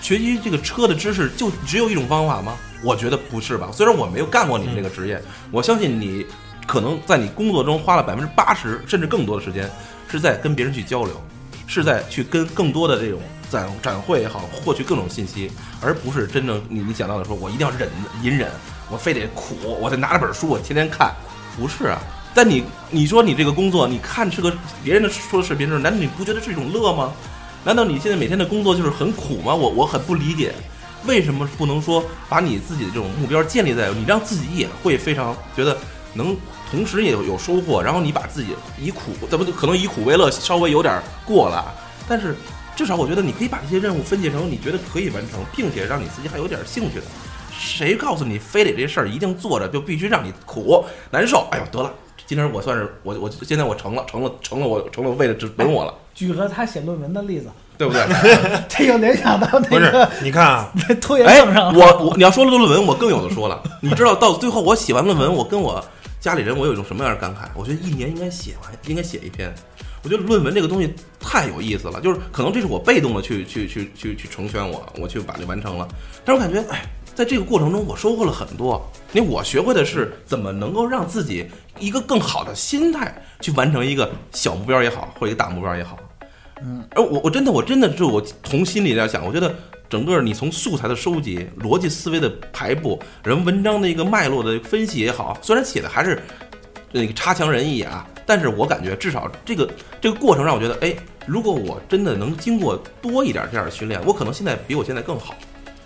S2: 学习这个车的知识就只有一种方法吗？我觉得不是吧。虽然我没有干过你们这个职业，我相信你可能在你工作中花了百分之八十甚至更多的时间是在跟别人去交流，是在去跟更多的这种展展会也好，获取各种信息，而不是真正你你讲到的说，我一定要忍隐忍，我非得苦，我得拿着本书，我天天看，不是啊。但你你说你这个工作，你看是个别人的说的视频的时候，难道你不觉得是一种乐吗？难道你现在每天的工作就是很苦吗？我我很不理解，为什么不能说把你自己的这种目标建立在你让自己也会非常觉得能同时也有有收获，然后你把自己以苦，咱不可能以苦为乐稍微有点过了，但是至少我觉得你可以把这些任务分解成你觉得可以完成，并且让你自己还有点兴趣的。谁告诉你非得这事儿一定做着就必须让你苦难受？哎呦，得了，今天我算是我我现在我成了成了成了我成了为了只本我了，
S3: 举个他写论文的例子，
S2: 对不对？
S3: 这又联想到那
S1: 不是
S3: 个，
S1: 你看啊，
S3: 拖延
S2: 哎
S3: 症上，了。
S2: 我我你要说论文，我更有的说了。你知道到最后我写完论文，我跟我家里人我有一种什么样的感慨？我觉得一年应该写完，应该写一篇。我觉得论文这个东西太有意思了，就是可能这是我被动的去去去去去成全我，我去把这完成了。但是我感觉，哎，在这个过程中我收获了很多。因为我学会的是怎么能够让自己一个更好的心态去完成一个小目标也好，或者一个大目标也好。
S3: 嗯，
S2: 而我我真的我真的是我从心里来讲，我觉得整个你从素材的收集、逻辑思维的排布、人文章的一个脉络的分析也好，虽然写的还是那个差强人意啊，但是我感觉至少这个这个过程让我觉得，哎，如果我真的能经过多一点这样的训练，我可能现在比我现在更好。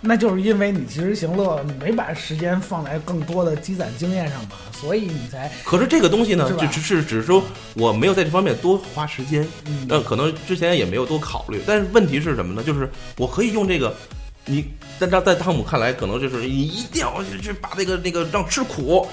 S3: 那就是因为你及时行乐，你没把时间放在更多的积攒经验上嘛，所以你才
S2: 可是这个东西呢就只是只是说我没有在这方面多花时间，
S3: 嗯
S2: 呃，可能之前也没有多考虑。但是问题是什么呢？就是我可以用这个，你在在在汤姆看来，可能就是你一定要去去把这个那个让吃苦，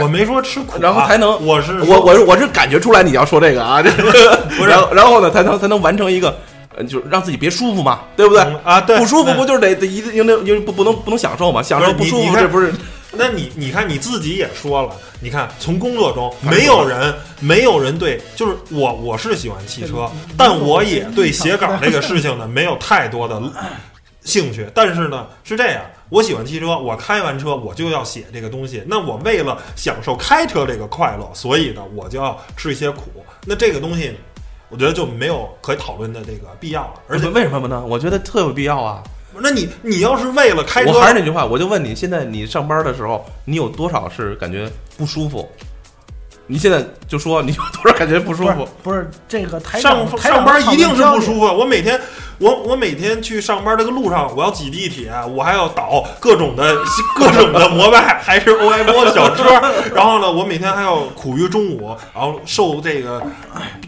S1: 我没说吃苦啊，
S2: 然后才能
S1: 我是
S2: 我我是我是感觉出来你要说这个啊，这
S1: 不是
S2: 然后然后呢才能才能完成一个，呃，就是让自己别舒服嘛，对不对？
S1: 嗯啊，对，
S2: 不舒服不就是得得一定因为因为不不能不能享受嘛，享受不舒服
S1: 不
S2: 这不是
S1: 那你你看你自己也说了，你看从工作中没有人没有人对，就是我我是喜欢汽车，但我也对写稿这个事情呢没有太多的兴趣。但是呢是这样，我喜欢汽车，我开完车我就要写这个东西。那我为了享受开车这个快乐，所以呢我就要吃一些苦。那这个东西，我觉得就没有可以讨论的这个必要了。而且，
S2: 为什么呢？我觉得特有必要啊。
S1: 那你你要是为了开车，
S2: 我还是那句话，我就问你，现在你上班的时候，你有多少是感觉不舒服？你现在就说你有多少感觉不舒服？
S3: 不是这个台
S1: 上
S3: 台
S1: 上班一定是不。舒服。我每天我我每天去上班这个路上，我要挤地铁，我还要倒各种的 各种的摩拜，还是 O I 波的小车。然后呢，我每天还要苦于中午，然后受这个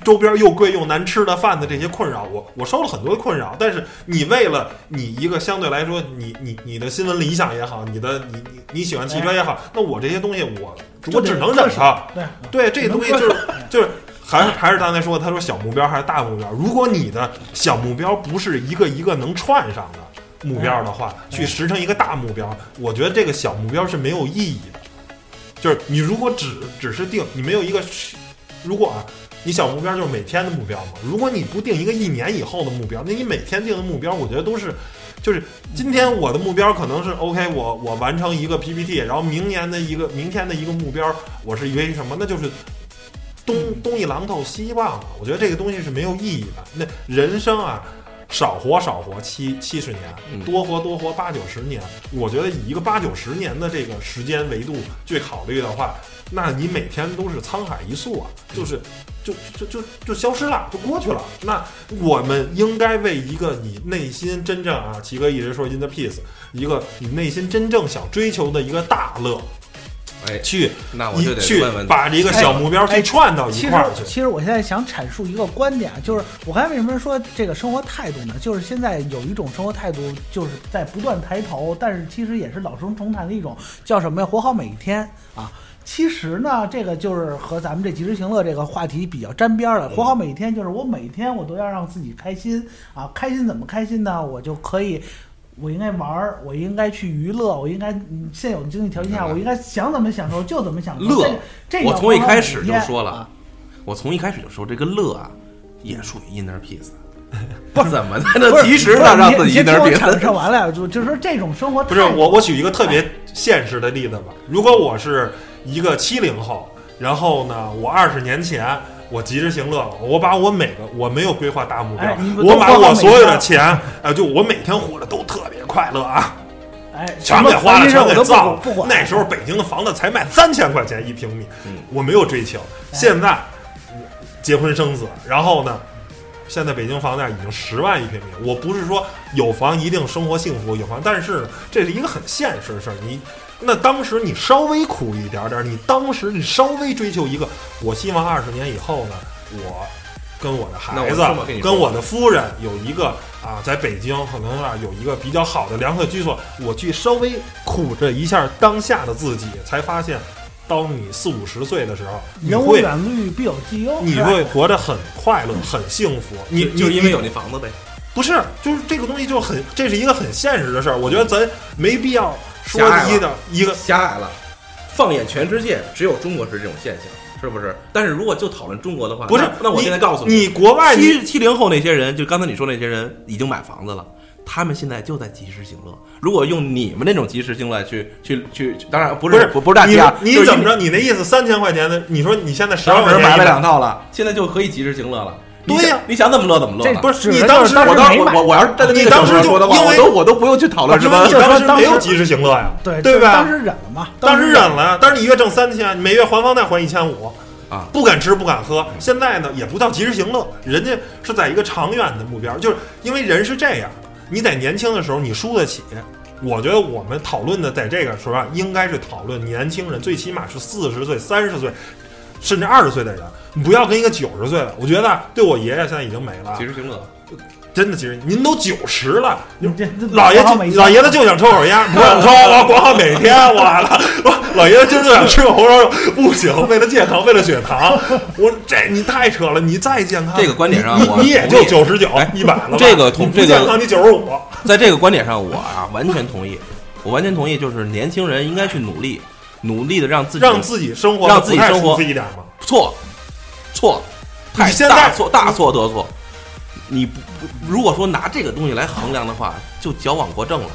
S1: 周边又贵又难吃的饭的这些困扰。我我受了很多的困扰，但是你为了你一个相对来说，你你你的新闻理想也好，你的你你你喜欢汽车也好，那我这些东西我我只能忍它。
S3: 对，
S1: 对，这东西就是就是还是还是刚才说的，他说小目标还是大目标。如果你的小目标不是一个一个能串上的目标的话，去实成一个大目标，我觉得这个小目标是没有意义的。就是你如果只只是定，你没有一个，如果啊，你小目标就是每天的目标嘛。如果你不定一个一年以后的目标，那你每天定的目标，我觉得都是。就是今天我的目标可能是 OK，我我完成一个 PPT，然后明年的一个明天的一个目标，我是以为什么？那就是东东一榔头西一棒子。我觉得这个东西是没有意义的。那人生啊，少活少活七七十年，
S2: 嗯
S1: 多活多活八九十年。我觉得以一个八九十年的这个时间维度去考虑的话，那你每天都是沧海一粟啊，就是就就就就消失了，就过去了。那我们应该为一个你内心真正啊，齐哥一直说 in the peace，一个你内心真正想追求的一个大乐，
S2: 哎，
S1: 去
S2: 那我就得
S1: 去
S2: 问问
S1: 把这个小目标去串到一
S3: 其实
S1: 块儿去。
S3: 其实我现在想阐述一个观点，啊就是我刚才为什么说这个生活态度呢？就是现在有一种生活态度，就是在不断抬头，但是其实也是老生常谈的一种，叫什么呀？活好每一天啊。其实呢，这个就是和咱们这及时行乐这个话题比较沾边儿了。活好每一天，就是我每天我都要让自己开心啊！开心怎么开心呢？我就可以，我应该玩儿，我应该去娱乐，我应该嗯现有的经济条件下，
S2: 嗯
S3: 我应该想怎么享受就怎么享受。
S2: 乐
S3: 这个，这
S2: 我从一开始就说了
S3: 啊
S2: 我从一开始就说这个乐啊，也属于 inner peace。不怎么才能及时的让自己
S3: 你先
S2: inner
S3: 听我阐
S2: peace？
S3: 述完了，就就是说这种生活
S1: 不是我，我举一个特别现实的例子吧。如果我是一个七零后，然后呢，我二十年前我及时行乐了，我把我每个我没有规划大目标，
S3: 哎
S1: 我把我所有的钱，呃，就我每天活得都特别快乐啊，
S3: 哎，
S1: 全给花了，全给造了。那时候北京的房子才卖三千块钱一平米，
S2: 嗯
S1: 我没有追求。现在结婚生子，然后呢？现在北京房价已经十万一平米，我不是说有房一定生活幸福，有房，但是这是一个很现实的事儿。你那当时你稍微苦一点点儿，你当时你稍微追求一个，我希望二十年以后呢，我跟我的孩子
S2: 跟
S1: 我的夫人有一个啊，在北京可能啊有一个比较好的良好居所，我去稍微苦着一下当下的自己，才发现，当你四五十岁的时候，你会
S3: 远虑，必有近忧。
S1: 你会活得很快乐、很幸福。你
S2: 就因为有那房子呗。
S1: 不是，就是这个东西就很，这是一个很现实的事儿。我觉得咱没必要说一的一个
S2: 狭隘了。放眼全世界，只有中国是这种现象，是不是？但是如果就讨论中国的话，
S1: 不是
S2: 那那我现在告诉
S1: 你你国外你
S2: 七七零后那些人，就刚才你说那些人已经买房子了。他们现在就在及时行乐。如果用你们那种及时行乐去去去，当然不
S1: 不是
S2: 不不是大
S1: 你
S2: 家，就是因为
S1: 你怎么着？你那意思三千块钱的？你说你现在十
S2: 二
S1: 万
S2: 买了两
S1: 套，
S2: 了，现在就可以及时行乐了。
S1: 对呀
S2: 想你想怎么乐怎么乐
S3: 这。
S1: 不是你当时
S2: 我当
S3: 时
S2: 我我我要是站在那个
S1: 你当时
S2: 说的话，
S1: 因为
S2: 我都我都不用去讨论什么
S1: 因为你
S3: 当时
S1: 没有及时行乐呀，
S3: 对
S1: 对吧？
S3: 当时忍了嘛，
S1: 当时
S3: 时
S1: 忍了呀，但是你一月挣三千，你每月还房贷还一千五
S2: 啊，
S1: 不敢吃不敢喝。现在呢，也不叫及时行乐，人家是在一个长远的目标，就是因为人是这样，你在年轻的时候你输得起。我觉得我们讨论的在这个时候，应该是讨论年轻人，最起码是四十岁、三十岁，甚至二十岁的人，你不要跟一个九十岁的。我觉得对我爷爷现在已经没了
S2: 及，时行乐。
S1: 真的，其实您都九十了，老爷
S3: 活好每天
S1: 就老爷子就想抽口烟，不想抽，我管好每天。我了，我老爷子今儿就想吃个红烧肉，不行，为了健康，为了血糖，我这你太扯了，你再健康，
S2: 这个观点上我
S1: 你你也就九十九
S2: 哎、
S1: 一百了。
S2: 这个同这个
S1: 健康，你九十五。
S2: 在这个观点上，我啊完全同意，我完全同意，就是年轻人应该去努力，努力的让自己
S1: 让自己生活
S2: 让自己生活
S1: 舒服一点嘛。
S2: 错错，太
S1: 你现在
S2: 大错大错特错。你不不如果说拿这个东西来衡量的话，就矫枉过正了。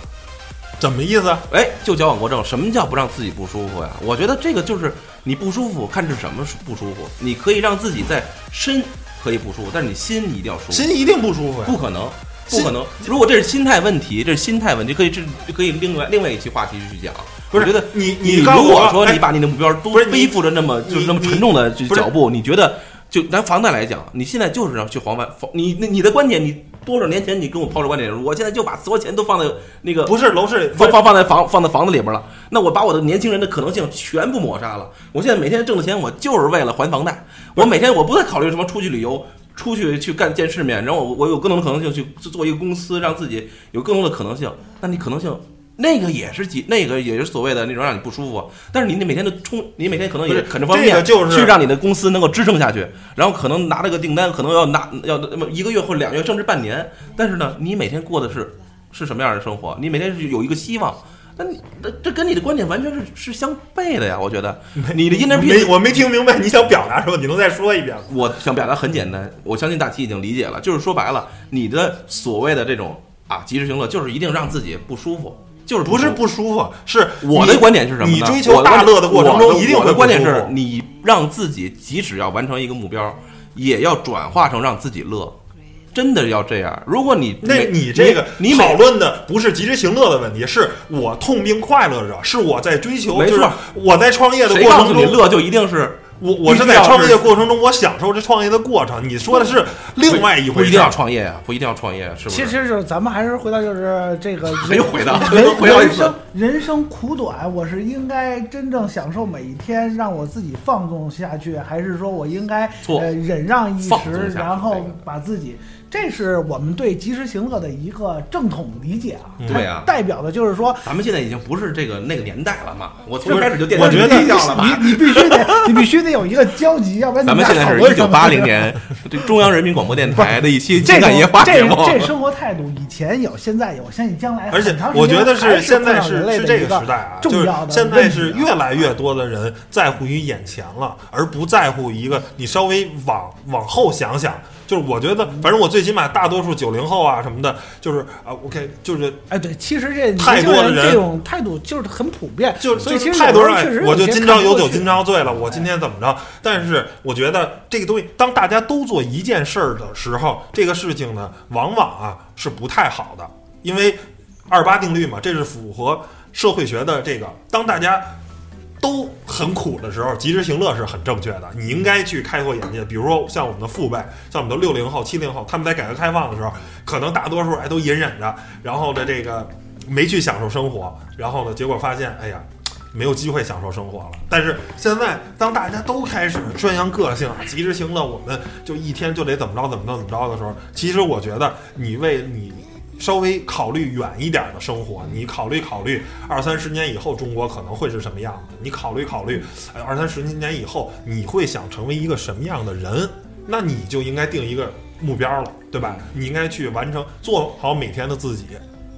S1: 怎么意思？
S2: 哎，就矫枉过正。什么叫不让自己不舒服呀？我觉得这个就是你不舒服，看是什么不舒服。你可以让自己在身可以不舒服，但是你心一定要舒服。
S1: 心一定不舒服呀。
S2: 不可能，不可能。如果这是心态问题，这是心态问题，可以这可以另外另外一期话题去讲。
S1: 不是
S2: 我觉得
S1: 你
S2: 你如果说
S1: 哎
S2: 你把你的目标都背负着那么就是那么沉重的脚步，你觉得就拿房贷来讲，你现在就是要去还完房，你你你的观点，你多少年前你跟我抛出观点，我现在就把所有钱都放在那个
S1: 不是楼市
S2: 放放放在房放在房子里边了，那我把我的年轻人的可能性全部抹杀了。我现在每天挣的钱，我就是为了还房贷。我每天我不再考虑什么出去旅游，出去去干见世面，然后我我有更多的可能性去做一个公司，让自己有更多的可能性。那你可能性。那个也是几，那个也是所谓的那种让你不舒服，但是你你每天都冲，你每天可能也很这方面
S1: 就是
S2: 去让你的公司能够支撑下去，然后可能拿了个订单，可能要拿要那么一个月或两个月甚至半年，但是呢，你每天过的是是什么样的生活？你每天是有一个希望，那你这这跟你的观点完全是是相悖的呀！我觉得你的 inner
S1: 没
S2: peace，
S1: 我没听明白你想表达什么，你能再说一遍吗？
S2: 我想表达很简单，我相信大齐已经理解了，就是说白了，你的所谓的这种啊及时行乐，就是一定让自己不舒服，就是
S1: 不是不舒服，是
S2: 我的观点是什么呢？
S1: 你追求大乐的过程
S2: 我
S1: 中，一定会
S2: 我的观点是你让自己即使要完成一个目标，也要转化成让自己乐。真的要这样。如果你
S1: 那你这个
S2: 你
S1: 讨论的不是及时行乐的问题，是我痛并快乐着，是我在追求，
S2: 没错
S1: 就是我在创业的
S2: 谁告诉
S1: 过程中，
S2: 你乐就一定是
S1: 我我是在创业
S2: 是
S1: 过程中，我享受这创业的过程。你说的是另外一回
S2: 不一定要。创业啊，不一定要创业，是不是？
S3: 其实就是咱们还是回到就是这个
S2: 没有回到
S3: 人
S2: 又回到
S3: 人生人生苦短，我是应该真正享受每一天，让我自己放纵下去，还是说我应该
S2: 错
S3: 呃忍让一时，然后把自己。这是我们对及时行乐的一个正统理解啊，
S2: 对啊
S3: 代表的就是说，
S2: 咱们现在已经不是这个那个年代了嘛，我从开始就奠定
S1: 我觉得
S2: 低调了嘛。
S3: 你你必须得 你必须得有一个交集，要不然
S2: 咱们现在是一九八零年这中央人民广播电台的一期
S3: 这
S2: 情感夜话节目。
S3: 这这生活态度，以前有，现在有，我相信将来
S1: 而且我觉得
S3: 是
S1: 现在是是这
S3: 个
S1: 时代啊，就是
S3: 重要的
S1: 现在是越来越多的人在乎于眼前了，而不在乎一个你稍微往往后想想。就是我觉得，反正我最起码大多数九零后啊什么的，就是啊，OK，就是
S3: 哎，对，其实这
S1: 太多的人
S3: 这种态度就是很普遍，
S1: 就
S3: 所以其实
S1: 太多人我就今朝有酒今朝醉了，我今天怎么着？但是我觉得这个东西，当大家都做一件事儿的时候，这个事情呢，往往啊是不太好的，因为二八定律嘛，这是符合社会学的这个。当大家都很苦的时候，及时行乐是很正确的。你应该去开拓眼界。比如说像我们的父辈，像我们的六零后、七零后，他们在改革开放的时候，可能大多数哎都隐忍着，然后呢这个没去享受生活，然后呢结果发现，哎呀。没有机会享受生活了，但是现在当大家都开始宣扬个性啊，及时行乐，我们就一天就得怎么着怎么着怎么着的时候，其实我觉得你为你稍微考虑远一点的生活，你考虑考虑二三十年以后中国可能会是什么样子，你考虑考虑，哎，二三十年以后你会想成为一个什么样的人，那你就应该定一个目标了，对吧？你应该去完成，做好每天的自己，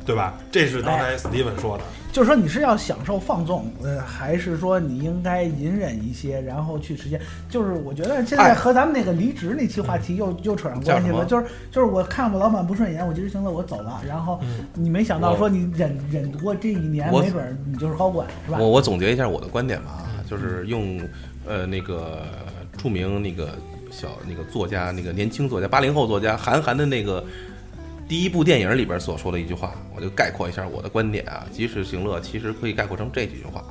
S1: 对吧？这是刚才史蒂文说的。
S3: 就是说你是要享受放纵，呃，还是说你应该隐忍一些，然后去实现？就是我觉得现在
S2: 哎
S3: 和咱们那个离职那期话题又又扯上关系了。就是就是我看我老板不顺眼，我及时行乐，我走了，然后
S1: 嗯
S3: 你没想到说你忍忍过这一年，没准儿你就是高管，是吧？
S2: 我我总结一下我的观点吧，啊，就是用呃那个著名那个小那个作家那个年轻作家八零后作家韩寒的那个第一部电影里边所说的一句话，我就概括一下我的观点啊。及时行乐其实可以概括成这几句话。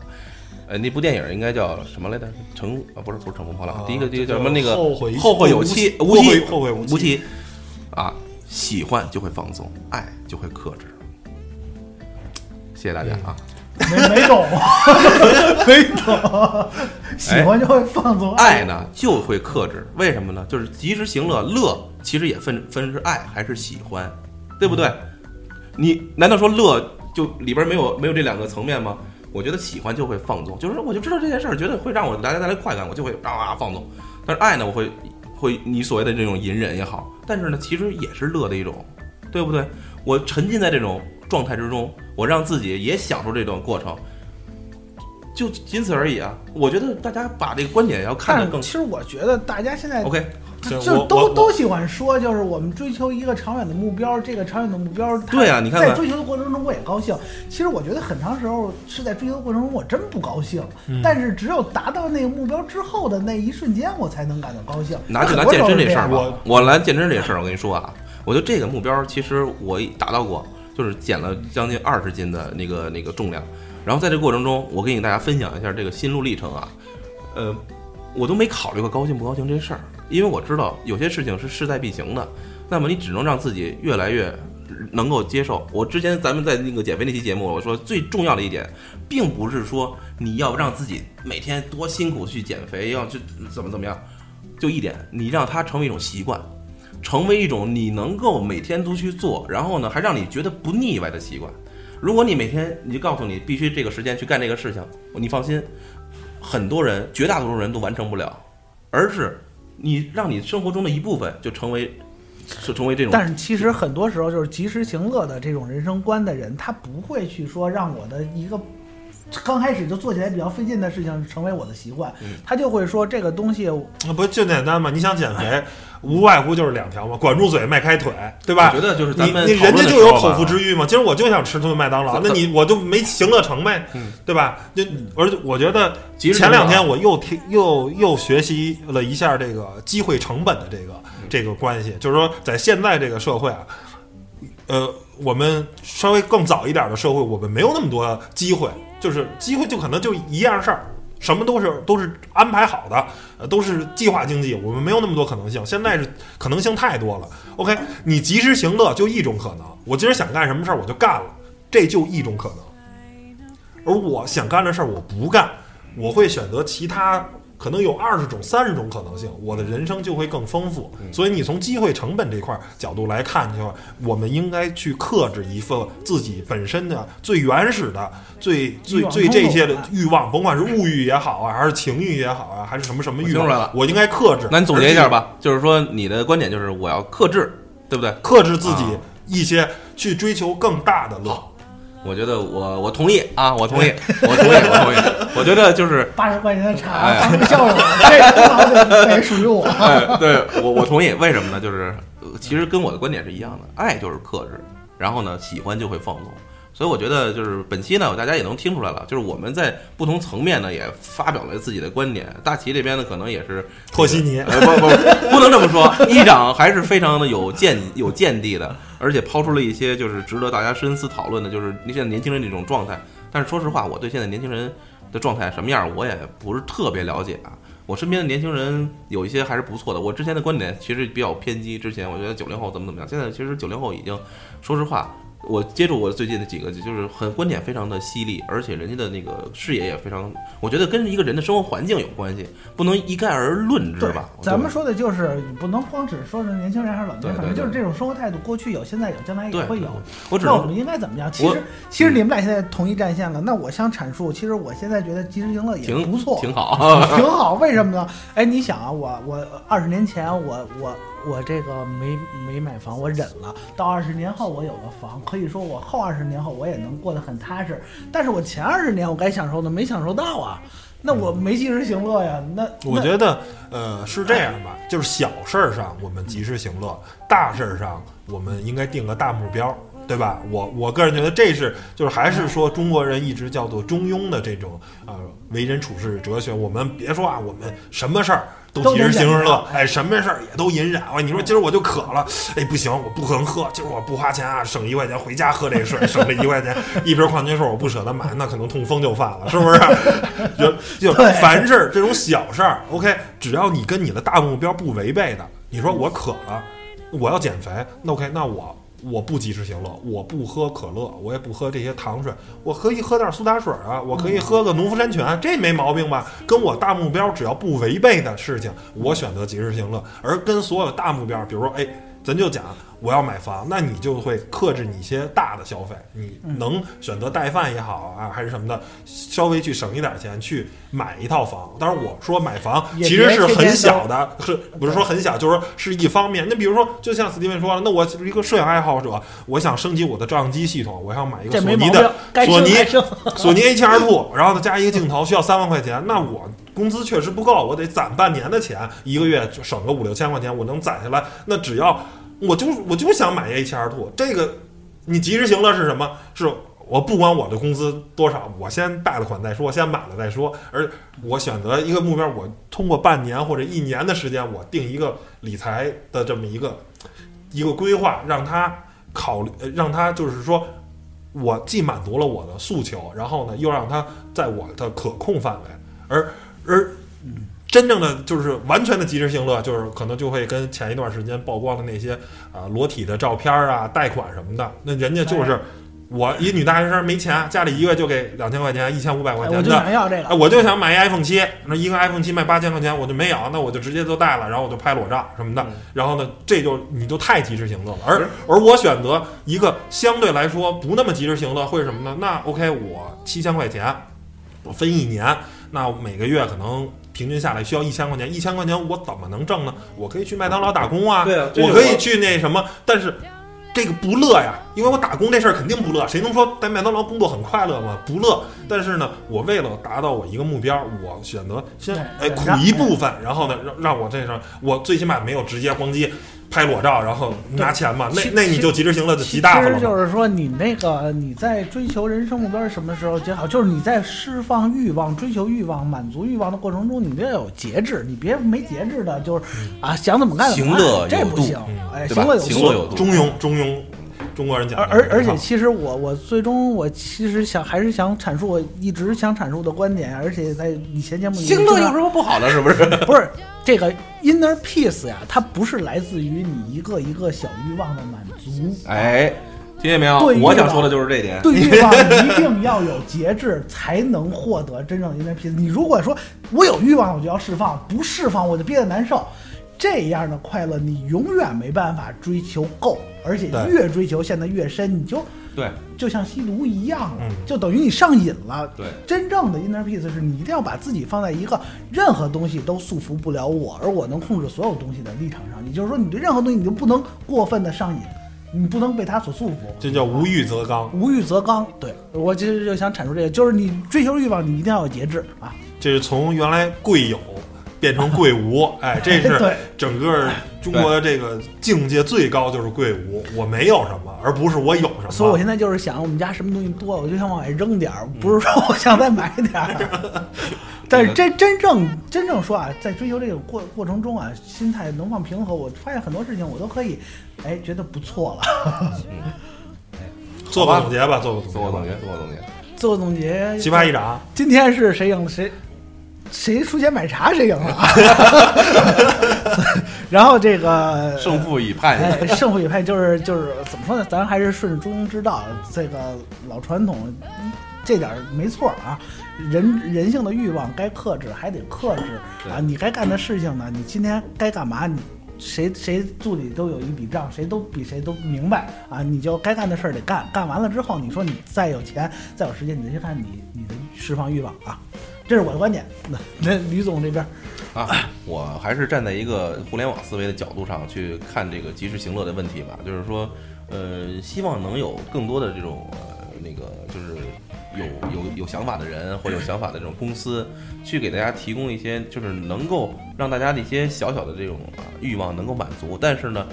S2: 呃，那部电影应该叫什么来着？乘啊，不是不是乘风破浪，
S1: 啊
S2: 第一个第一个叫什么？那个
S1: 后会
S2: 后会有期，
S1: 无
S2: 无期
S1: 后会无期
S2: 无期啊！喜欢就会放纵，爱就会克制。谢谢大家啊！
S3: 没没懂，没懂，喜欢就会放纵
S2: 爱呢就会克制，为什么呢？就是及时行乐，乐其实也分分是爱还是喜欢，对不对？你难道说乐就里边没有没有这两个层面吗？我觉得喜欢就会放纵，就是我就知道这件事儿觉得会让我大家带来快感，我就会啊啊放纵。但是爱呢，我会会你所谓的这种隐忍也好，但是呢，其实也是乐的一种，对不对？我沉浸在这种状态之中，我让自己也享受这段过程，就仅此而已啊！我觉得大家把这个观点要看得更
S3: 其实我觉得大家现在
S2: OK。
S1: 行
S3: 就都都喜欢说，就是我们追求一个长远的目标，这个长远的目标，
S2: 对啊你看看
S3: 在追求的过程中我也高兴。其实我觉得很长时候是在追求的过程中我真不高兴，
S2: 嗯
S3: 但是只有达到那个目标之后的那一瞬间，我才能感到高兴。
S2: 拿就拿健身这事儿吧，我来健身这事儿，我跟你说啊，我觉得这个目标其实我达到过，就是减了将近二十斤的那个那个重量。然后在这过程中，我给大家分享一下这个心路历程啊，呃，我都没考虑过高兴不高兴这事儿，因为我知道有些事情是势在必行的，那么你只能让自己越来越能够接受。我之前咱们在那个减肥那期节目，我说最重要的一点，并不是说你要让自己每天多辛苦去减肥，要去怎么怎么样，就一点，你让它成为一种习惯，成为一种你能够每天都去做，然后呢还让你觉得不腻歪的习惯。如果你每天你就告诉你必须这个时间去干这个事情，你放心，很多人绝大多数人都完成不了，而是你让你生活中的一部分就成为是成为这种。
S3: 但是其实很多时候就是及时行乐的这种人生观的人，他不会去说让我的一个刚开始就做起来比较费劲的事情成为我的习惯，
S2: 嗯
S3: 他就会说这个东西
S1: 那不就简单吗？你想减肥，无外乎就是两条嘛，管住嘴，迈开腿，对吧？
S2: 我觉得就是咱们
S1: 你你人家就有口腹之欲嘛。今儿我就想吃顿麦当劳，那你我就没行乐成呗，
S2: 嗯
S1: 对吧？就而且我觉得前两天我又听又又学习了一下这个机会成本的这个
S2: 嗯
S1: 这个关系，就是说在现在这个社会啊，呃，我们稍微更早一点的社会，我们没有那么多机会，就是机会就可能就一样事儿。什么都是都是安排好的，呃，都是计划经济，我们没有那么多可能性。现在是可能性太多了。OK，你及时行乐就一种可能，我今儿想干什么事儿我就干了，这就一种可能。而我想干的事儿我不干，我会选择其他，可能有二十种、三十种可能性，我的人生就会更丰富。所以你从机会成本这块角度来看的话，我们应该去克制一份自己本身的最原始的、最最最这些的欲望，甭管是物欲也好啊，还是情欲也好啊，还是什么什么欲望，我应该克制。
S2: 那你总结一下吧，就是说你的观点就是我要克制，对不对？
S1: 克制自己
S2: 啊
S1: 一些，去追求更大的乐。
S2: 我觉得我我同意啊，我同意，我同意，我同意。我觉得就是，
S3: 八十块钱的茶
S2: 哎
S3: 放个笑容，这属于我。
S2: 哎，对我我同意。为什么呢？就是呃其实跟我的观点是一样的，爱就是克制，然后呢，喜欢就会放纵。所以我觉得就是本期呢，大家也能听出来了，就是我们在不同层面呢也发表了自己的观点。大齐这边呢可能也是
S1: 和稀泥
S2: 呃，不不不能这么说，一长还是非常的有见有见地的，而且抛出了一些就是值得大家深思讨论的，就是现在年轻人这种状态。但是说实话，我对现在年轻人的状态什么样，我也不是特别了解啊。我身边的年轻人有一些还是不错的。我之前的观点其实比较偏激，之前我觉得九零后怎么怎么样，现在其实九零后已经，说实话，我接触过最近的几个，就是很观点非常的犀利，而且人家的那个视野也非常，我觉得跟一个人的生活环境有关系，不能一概而论之
S3: 对
S2: 吧。
S3: 咱们说的就是你不能光只说是年轻人还是老年人，反正就是这种生活态度，过去有，现在有，将来也会有。
S2: 我只能
S3: 那我们应该怎么样？其实，其实你们俩现在同一战线了。那我想阐述，其实我现在觉得及时行乐也
S2: 挺
S3: 不错，
S2: 挺好。
S3: 挺好。为什么呢？哎，你想啊，我我二十年前我我我这个没没买房，我忍了。到二十年后我有个房，可以说我后二十年后我也能过得很踏实。但是我前二十年我该享受的没享受到啊，那我没及时行乐呀。那
S1: 我觉得，呃，是这样吧，就是小事儿上我们及时行乐，大事儿上我们应该定个大目标，对吧？我我个人觉得这是，就是还是说中国人一直叫做中庸的这种呃为人处事哲学。我们别说啊，我们什么事儿。都及时行乐
S3: 着，
S1: 哎，什么事儿也都隐忍。哎，你说今儿我就渴了，哎，不行，我不能喝，今儿我不花钱啊，省一块钱回家喝这水，省这一块钱，一瓶矿泉水我不舍得买，那可能痛风就犯了，是不是？就就凡事这种小事儿，OK，只要你跟你的大目标不违背的，你说我渴了，我要减肥，那 OK，那我我不及时行乐，我不喝可乐，我也不喝这些糖水，我可以喝点苏打水啊，我可以喝个农夫山泉，这没毛病吧？跟我大目标只要不违背的事情，我选择及时行乐，而跟所有大目标，比如说，哎。咱就讲我要买房，那你就会克制你一些大的消费，你能选择带饭也好啊，还是什么的，稍微去省一点钱去买一套房。当然，我说买房其实是很小的，是不是说很小，就是说是一方面。那比如说，就像斯蒂文说了，那我是一个摄影爱好者，我想升级我的照相机系统，我想买一个索尼的索尼。索尼 A 7 R Two，然后再加一个镜头，需要三万块钱，那我工资确实不够，我得攒半年的钱，一个月就省个五六千块钱，我能攒下来。那只要我就我就想买 A 7 R Two，这个你及时行乐是什么？是我不管我的工资多少，我先贷了款再说，先买了再说。而我选择一个目标，我通过半年或者一年的时间，我定一个理财的这么一个一个规划，让他考虑，让他就是说。我既满足了我的诉求，然后呢，又让它在我的可控范围，而而真正的就是完全的及时行乐，就是可能就会跟前一段时间曝光的那些啊、裸体的照片啊、贷款什么的，那人家就是我一女大学生没钱，家里一个月就给两千块钱、一千五百块
S3: 哎我就
S1: 钱的，哎，
S3: 想要这个，
S1: 我就想买一 iPhone 七，那一个 iPhone 七卖八千块钱，我就没有，那我就直接就带了，然后我就拍裸照什么的，然后呢，这就你就太及时行乐了。而而我选择一个相对来说不那么及时行乐，会是什么呢？那 OK，我七千块钱，我分一年，那每个月可能平均下来需要一千块钱，一千块钱我怎么能挣呢？我可以去麦当劳打工啊，
S2: 我
S1: 我可以去那什么，但是。这个不乐呀，因为我打工这事儿肯定不乐。谁能说在麦当劳工作很快乐吗？不乐。但是呢，我为了达到我一个目标，我选择先哎苦一部分，然后呢让让我这上我最起码没有直接咣叽拍裸照，然后拿钱嘛。那那你就及时行乐就极大了。
S3: 其实就是说，你那个你在追求人生目标是什么时候最好？就是你在释放欲望、追求欲望、满足欲望的过程中，你要有节制，你别没节制的，就是啊想怎么干怎么干，
S2: 行乐有度
S3: 这不行
S1: 嗯，
S3: 哎，行乐有度。
S2: 行乐有度
S1: 中庸中庸，中国人讲
S3: 而
S1: 的
S3: 而而且，其实我我最终我其实想还是想阐述我一直想阐述的观点，而且在以前节目里
S2: 行乐有什么不好的？是不是？
S3: 不是这个 inner peace 呀，它不是来自于你一个一个小欲望的满足，
S2: 哎，听见没有
S3: 对？
S2: 我想说的就是这点。
S3: 对欲望 一定要有节制，才能获得真正的 inner peace。你如果说我有欲望，我就要释放，不释放我就憋得难受，这样的快乐你永远没办法追求够，而且越追求陷得越深，你就
S2: 对
S3: 就像吸毒一样了，
S1: 嗯
S3: 就等于你上瘾了。
S2: 对
S3: 真正的 inner peace 是你一定要把自己放在一个任何东西都束缚不了我，而我能控制所有东西的立场上。也就是说，你对任何东西你就不能过分的上瘾，你不能被它所束缚。
S1: 这叫无欲则刚。
S3: 无欲则刚。对我其实就想阐述这个，就是你追求欲望，你一定要有节制啊。
S1: 这是从原来贵有变成贵无，哎，这是
S3: 对
S1: 整个中国的这个境界最高就是贵无，我没有什么，而不是我有什么。
S3: 所以我现在就是想，我们家什么东西多，我就想往外扔点儿，不是说我想再买点儿。但是真真正真正说啊，在追求这个过过程中啊，心态能放平和，我发现很多事情我都可以，哎，觉得不错了。
S1: 做个总结吧，做个总结吧。
S2: 自我总结，做个总结。
S3: 做个总结，
S1: 奇葩一掌，
S3: 今天是谁赢了谁？谁出钱买茶谁赢了？然后这个
S2: 胜负已判
S3: 胜负已判，就是就是怎么说呢？咱还是顺着中庸之道，这个老传统，这点儿没错啊。人人性的欲望该克制还得克制啊，你该干的事情呢，你今天该干嘛你。谁谁肚里都有一笔账，谁都比谁都明白啊！你就该干的事儿得干，干完了之后，你说你再有钱再有时间，你再去看你你的释放欲望啊，这是我的观点。那那吕总这边，
S2: 啊，我还是站在一个互联网思维的角度上去看这个及时行乐的问题吧。就是说，呃，希望能有更多的这种呃那个就是有有有想法的人或有想法的这种公司，去给大家提供一些就是能够让大家的一些小小的这种欲望能够满足，但是呢，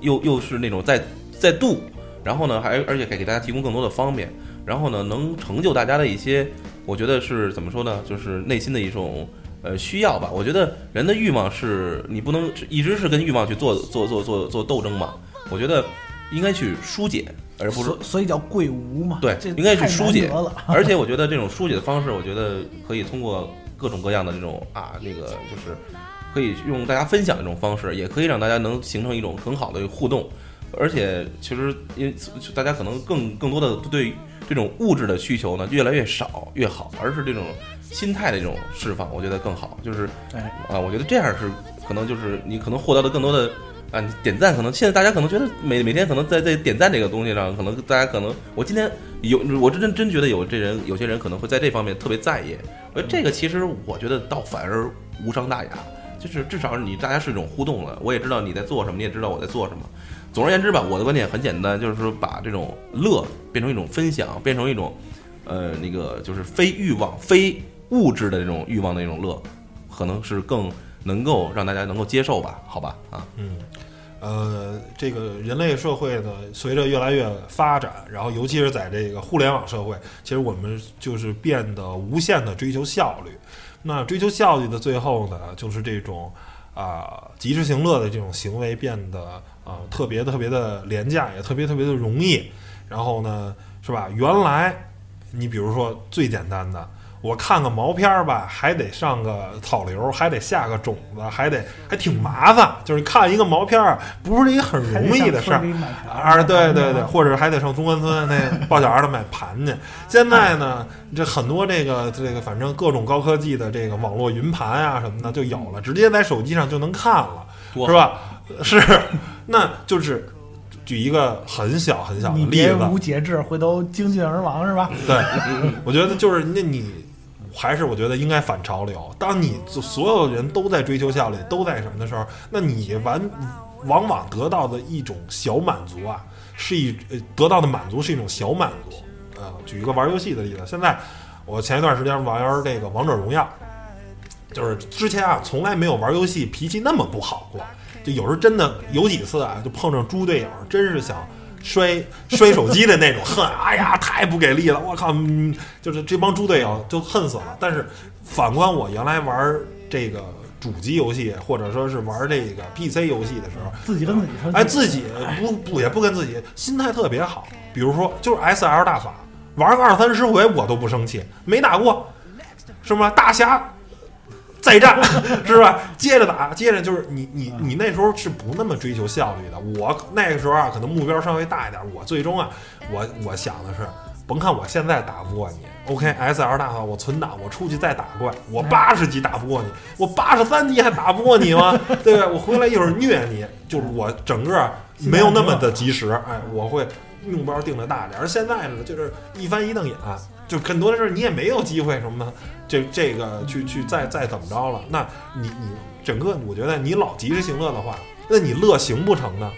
S2: 又又是那种在在度，然后呢还而且给给大家提供更多的方便，然后呢能成就大家的一些，我觉得是怎么说呢，就是内心的一种。呃，需要吧？我觉得人的欲望是你不能一直是跟欲望去做做做做做斗争嘛。我觉得应该去疏解，而不是
S3: 所所以叫贵无嘛，
S2: 对，应该去疏解。而且我觉得这种疏解的方式，我觉得可以通过各种各样的这种啊，那个就是可以用大家分享这种方式，也可以让大家能形成一种很好的互动。而且其实因为大家可能更更多的对这种物质的需求呢越来越少越好，而是这种心态的这种释放，我觉得更好。就是
S3: 哎，
S2: 啊，我觉得这样是可能就是你可能获得的更多的啊，你点赞可能现在大家可能觉得每每天可能在在点赞这个东西上，可能大家可能我今天有我真真真觉得有这人有些人可能会在这方面特别在意，而这个其实我觉得倒反而无伤大雅，就是至少你大家是一种互动了，我也知道你在做什么，你也知道我在做什么。总而言之吧，我的观点很简单，就是说把这种乐变成一种分享，变成一种呃那个就是非欲望、非物质的这种欲望的一种乐，可能是更能够让大家能够接受吧？好吧，啊，
S1: 嗯，呃，这个人类社会呢，随着越来越发展，然后尤其是在这个互联网社会，其实我们就是变得无限的追求效率。那追求效率的最后呢，就是这种啊、及时行乐的这种行为变得啊、特别特别的廉价，也特别特别的容易。然后呢，是吧？原来你比如说最简单的，我看个毛片儿吧，还得上个草流，还得下个种子，还得还挺麻烦。就是看一个毛片儿，不是一个很容易的事儿。啊，对对对，或者还得上中关村那抱小孩的买盘去。现在呢，这很多这个这个，反正各种高科技的这个网络云盘啊什么的就有了，直接在手机上就能看了，是吧？是，那就是举一个很小很小的例
S3: 你别
S1: 子，
S3: 无节制，回头精尽而亡是吧？
S1: 对，我觉得就是那你还是我觉得应该反潮流。当你所有人都在追求效率，都在什么的时候，那你完往往得到的一种小满足啊，是一呃得到的满足是一种小满足。呃，举一个玩游戏的例子，现在我前一段时间玩这个王者荣耀，就是之前啊从来没有玩游戏脾气那么不好过，就有时候真的有几次啊就碰上猪队友，真是想。摔摔手机的那种恨，哎呀，太不给力了！我靠，嗯，就是这帮猪队友就恨死了。但是反观我原来玩这个主机游戏，或者说是玩这个 PC 游戏的时候，
S3: 自己跟自己生气，
S1: 哎，自己不不也不跟自己，心态特别好。比如说，就是 S L 大法，玩个二三十回我都不生气，没打过，是吗？大侠再战 是吧？接着打，接着就是你你你那时候是不那么追求效率的。我那个时候啊，可能目标稍微大一点。我最终啊，我我想的是，甭看我现在打不过你，OK，S L 大法我存档，我出去再打怪，我八十级打不过你，我八十三级还打不过你吗？对不对？我回来一会儿虐你，就是我整个没有那么的及时。哎，我会目标定的大点。而现在呢，就是一翻一瞪眼，就很多的事儿你也没有机会什么的。这这个去去再再怎么着了？那你你整个，我觉得你老及时行乐的话，那你乐行不成呢？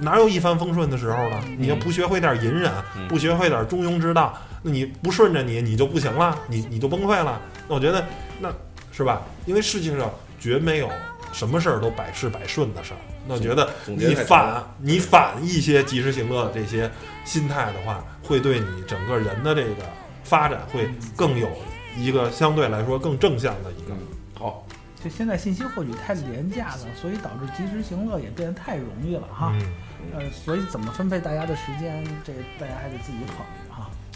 S1: 哪有一帆风顺的时候呢？你要不学会点隐忍，不学会点中庸之道，那你不顺着你，你就不行了，你你就崩溃了。那我觉得，那是吧？因为世界上绝没有什么事儿都百事百顺的事儿。那我觉得你反你反一些及时行乐的这些心态的话，会对你整个人的这个发展会更有。一个相对来说更正向的一个
S2: 好，
S3: 就现在信息获取太廉价了，所以导致及时行乐也变得太容易了哈。呃，所以怎么分配大家的时间，这大家还得自己考虑哈。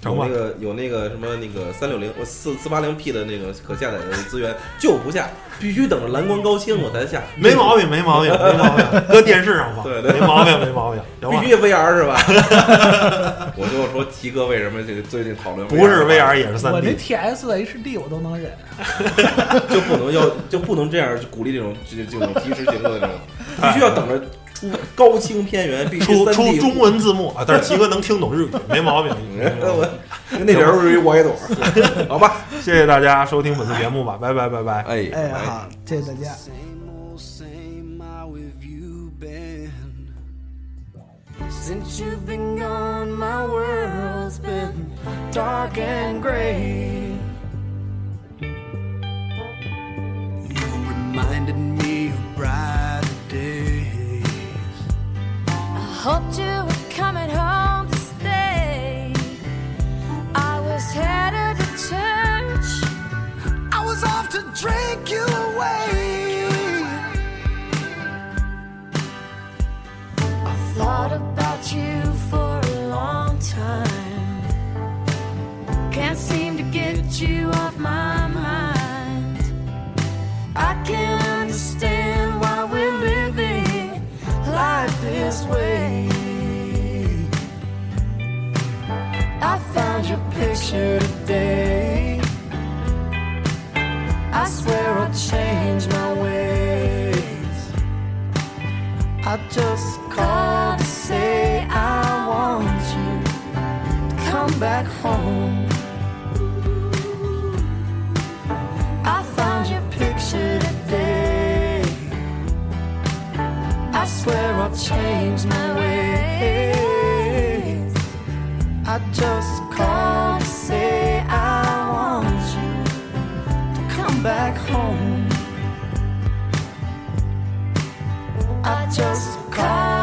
S2: 有那个有那个什么那个三六零四四八零 P 的那个可下载的资源就不下，必须等着蓝光高清我才下。
S1: 没毛病，没毛病，没毛病，搁电视上放。
S2: 对对，
S1: 没毛病，没毛病。
S2: 必须 VR 是吧？我就说齐哥为什么这个最近讨论
S1: 不是 VR 也是三 D？
S3: 我这 TS HD 我都能忍，
S2: 就不能要就不能这样鼓励这种这这种及时行乐的这种，必须要等着。出高清片源，必须
S1: 出出中文字幕啊！但是齐哥能听懂日语，没毛病。
S2: 那时候是我也懂，好吧？
S1: 谢谢大家收听本次节目吧，拜拜拜拜。
S2: 哎
S3: 哎，好，谢谢大家。
S4: Hoped you were coming home to stay. I was headed to church.
S5: I was off to drink you away.
S4: I thought about you for a long time. Can't seem to get you off my mind. I can't understand why we're living life this way. I found your picture today. I swear I'll change my ways. I just called to say I want you to come back home. I found your picture today. I swear I'll change my ways. I just called to say I want you to come back home. I just called.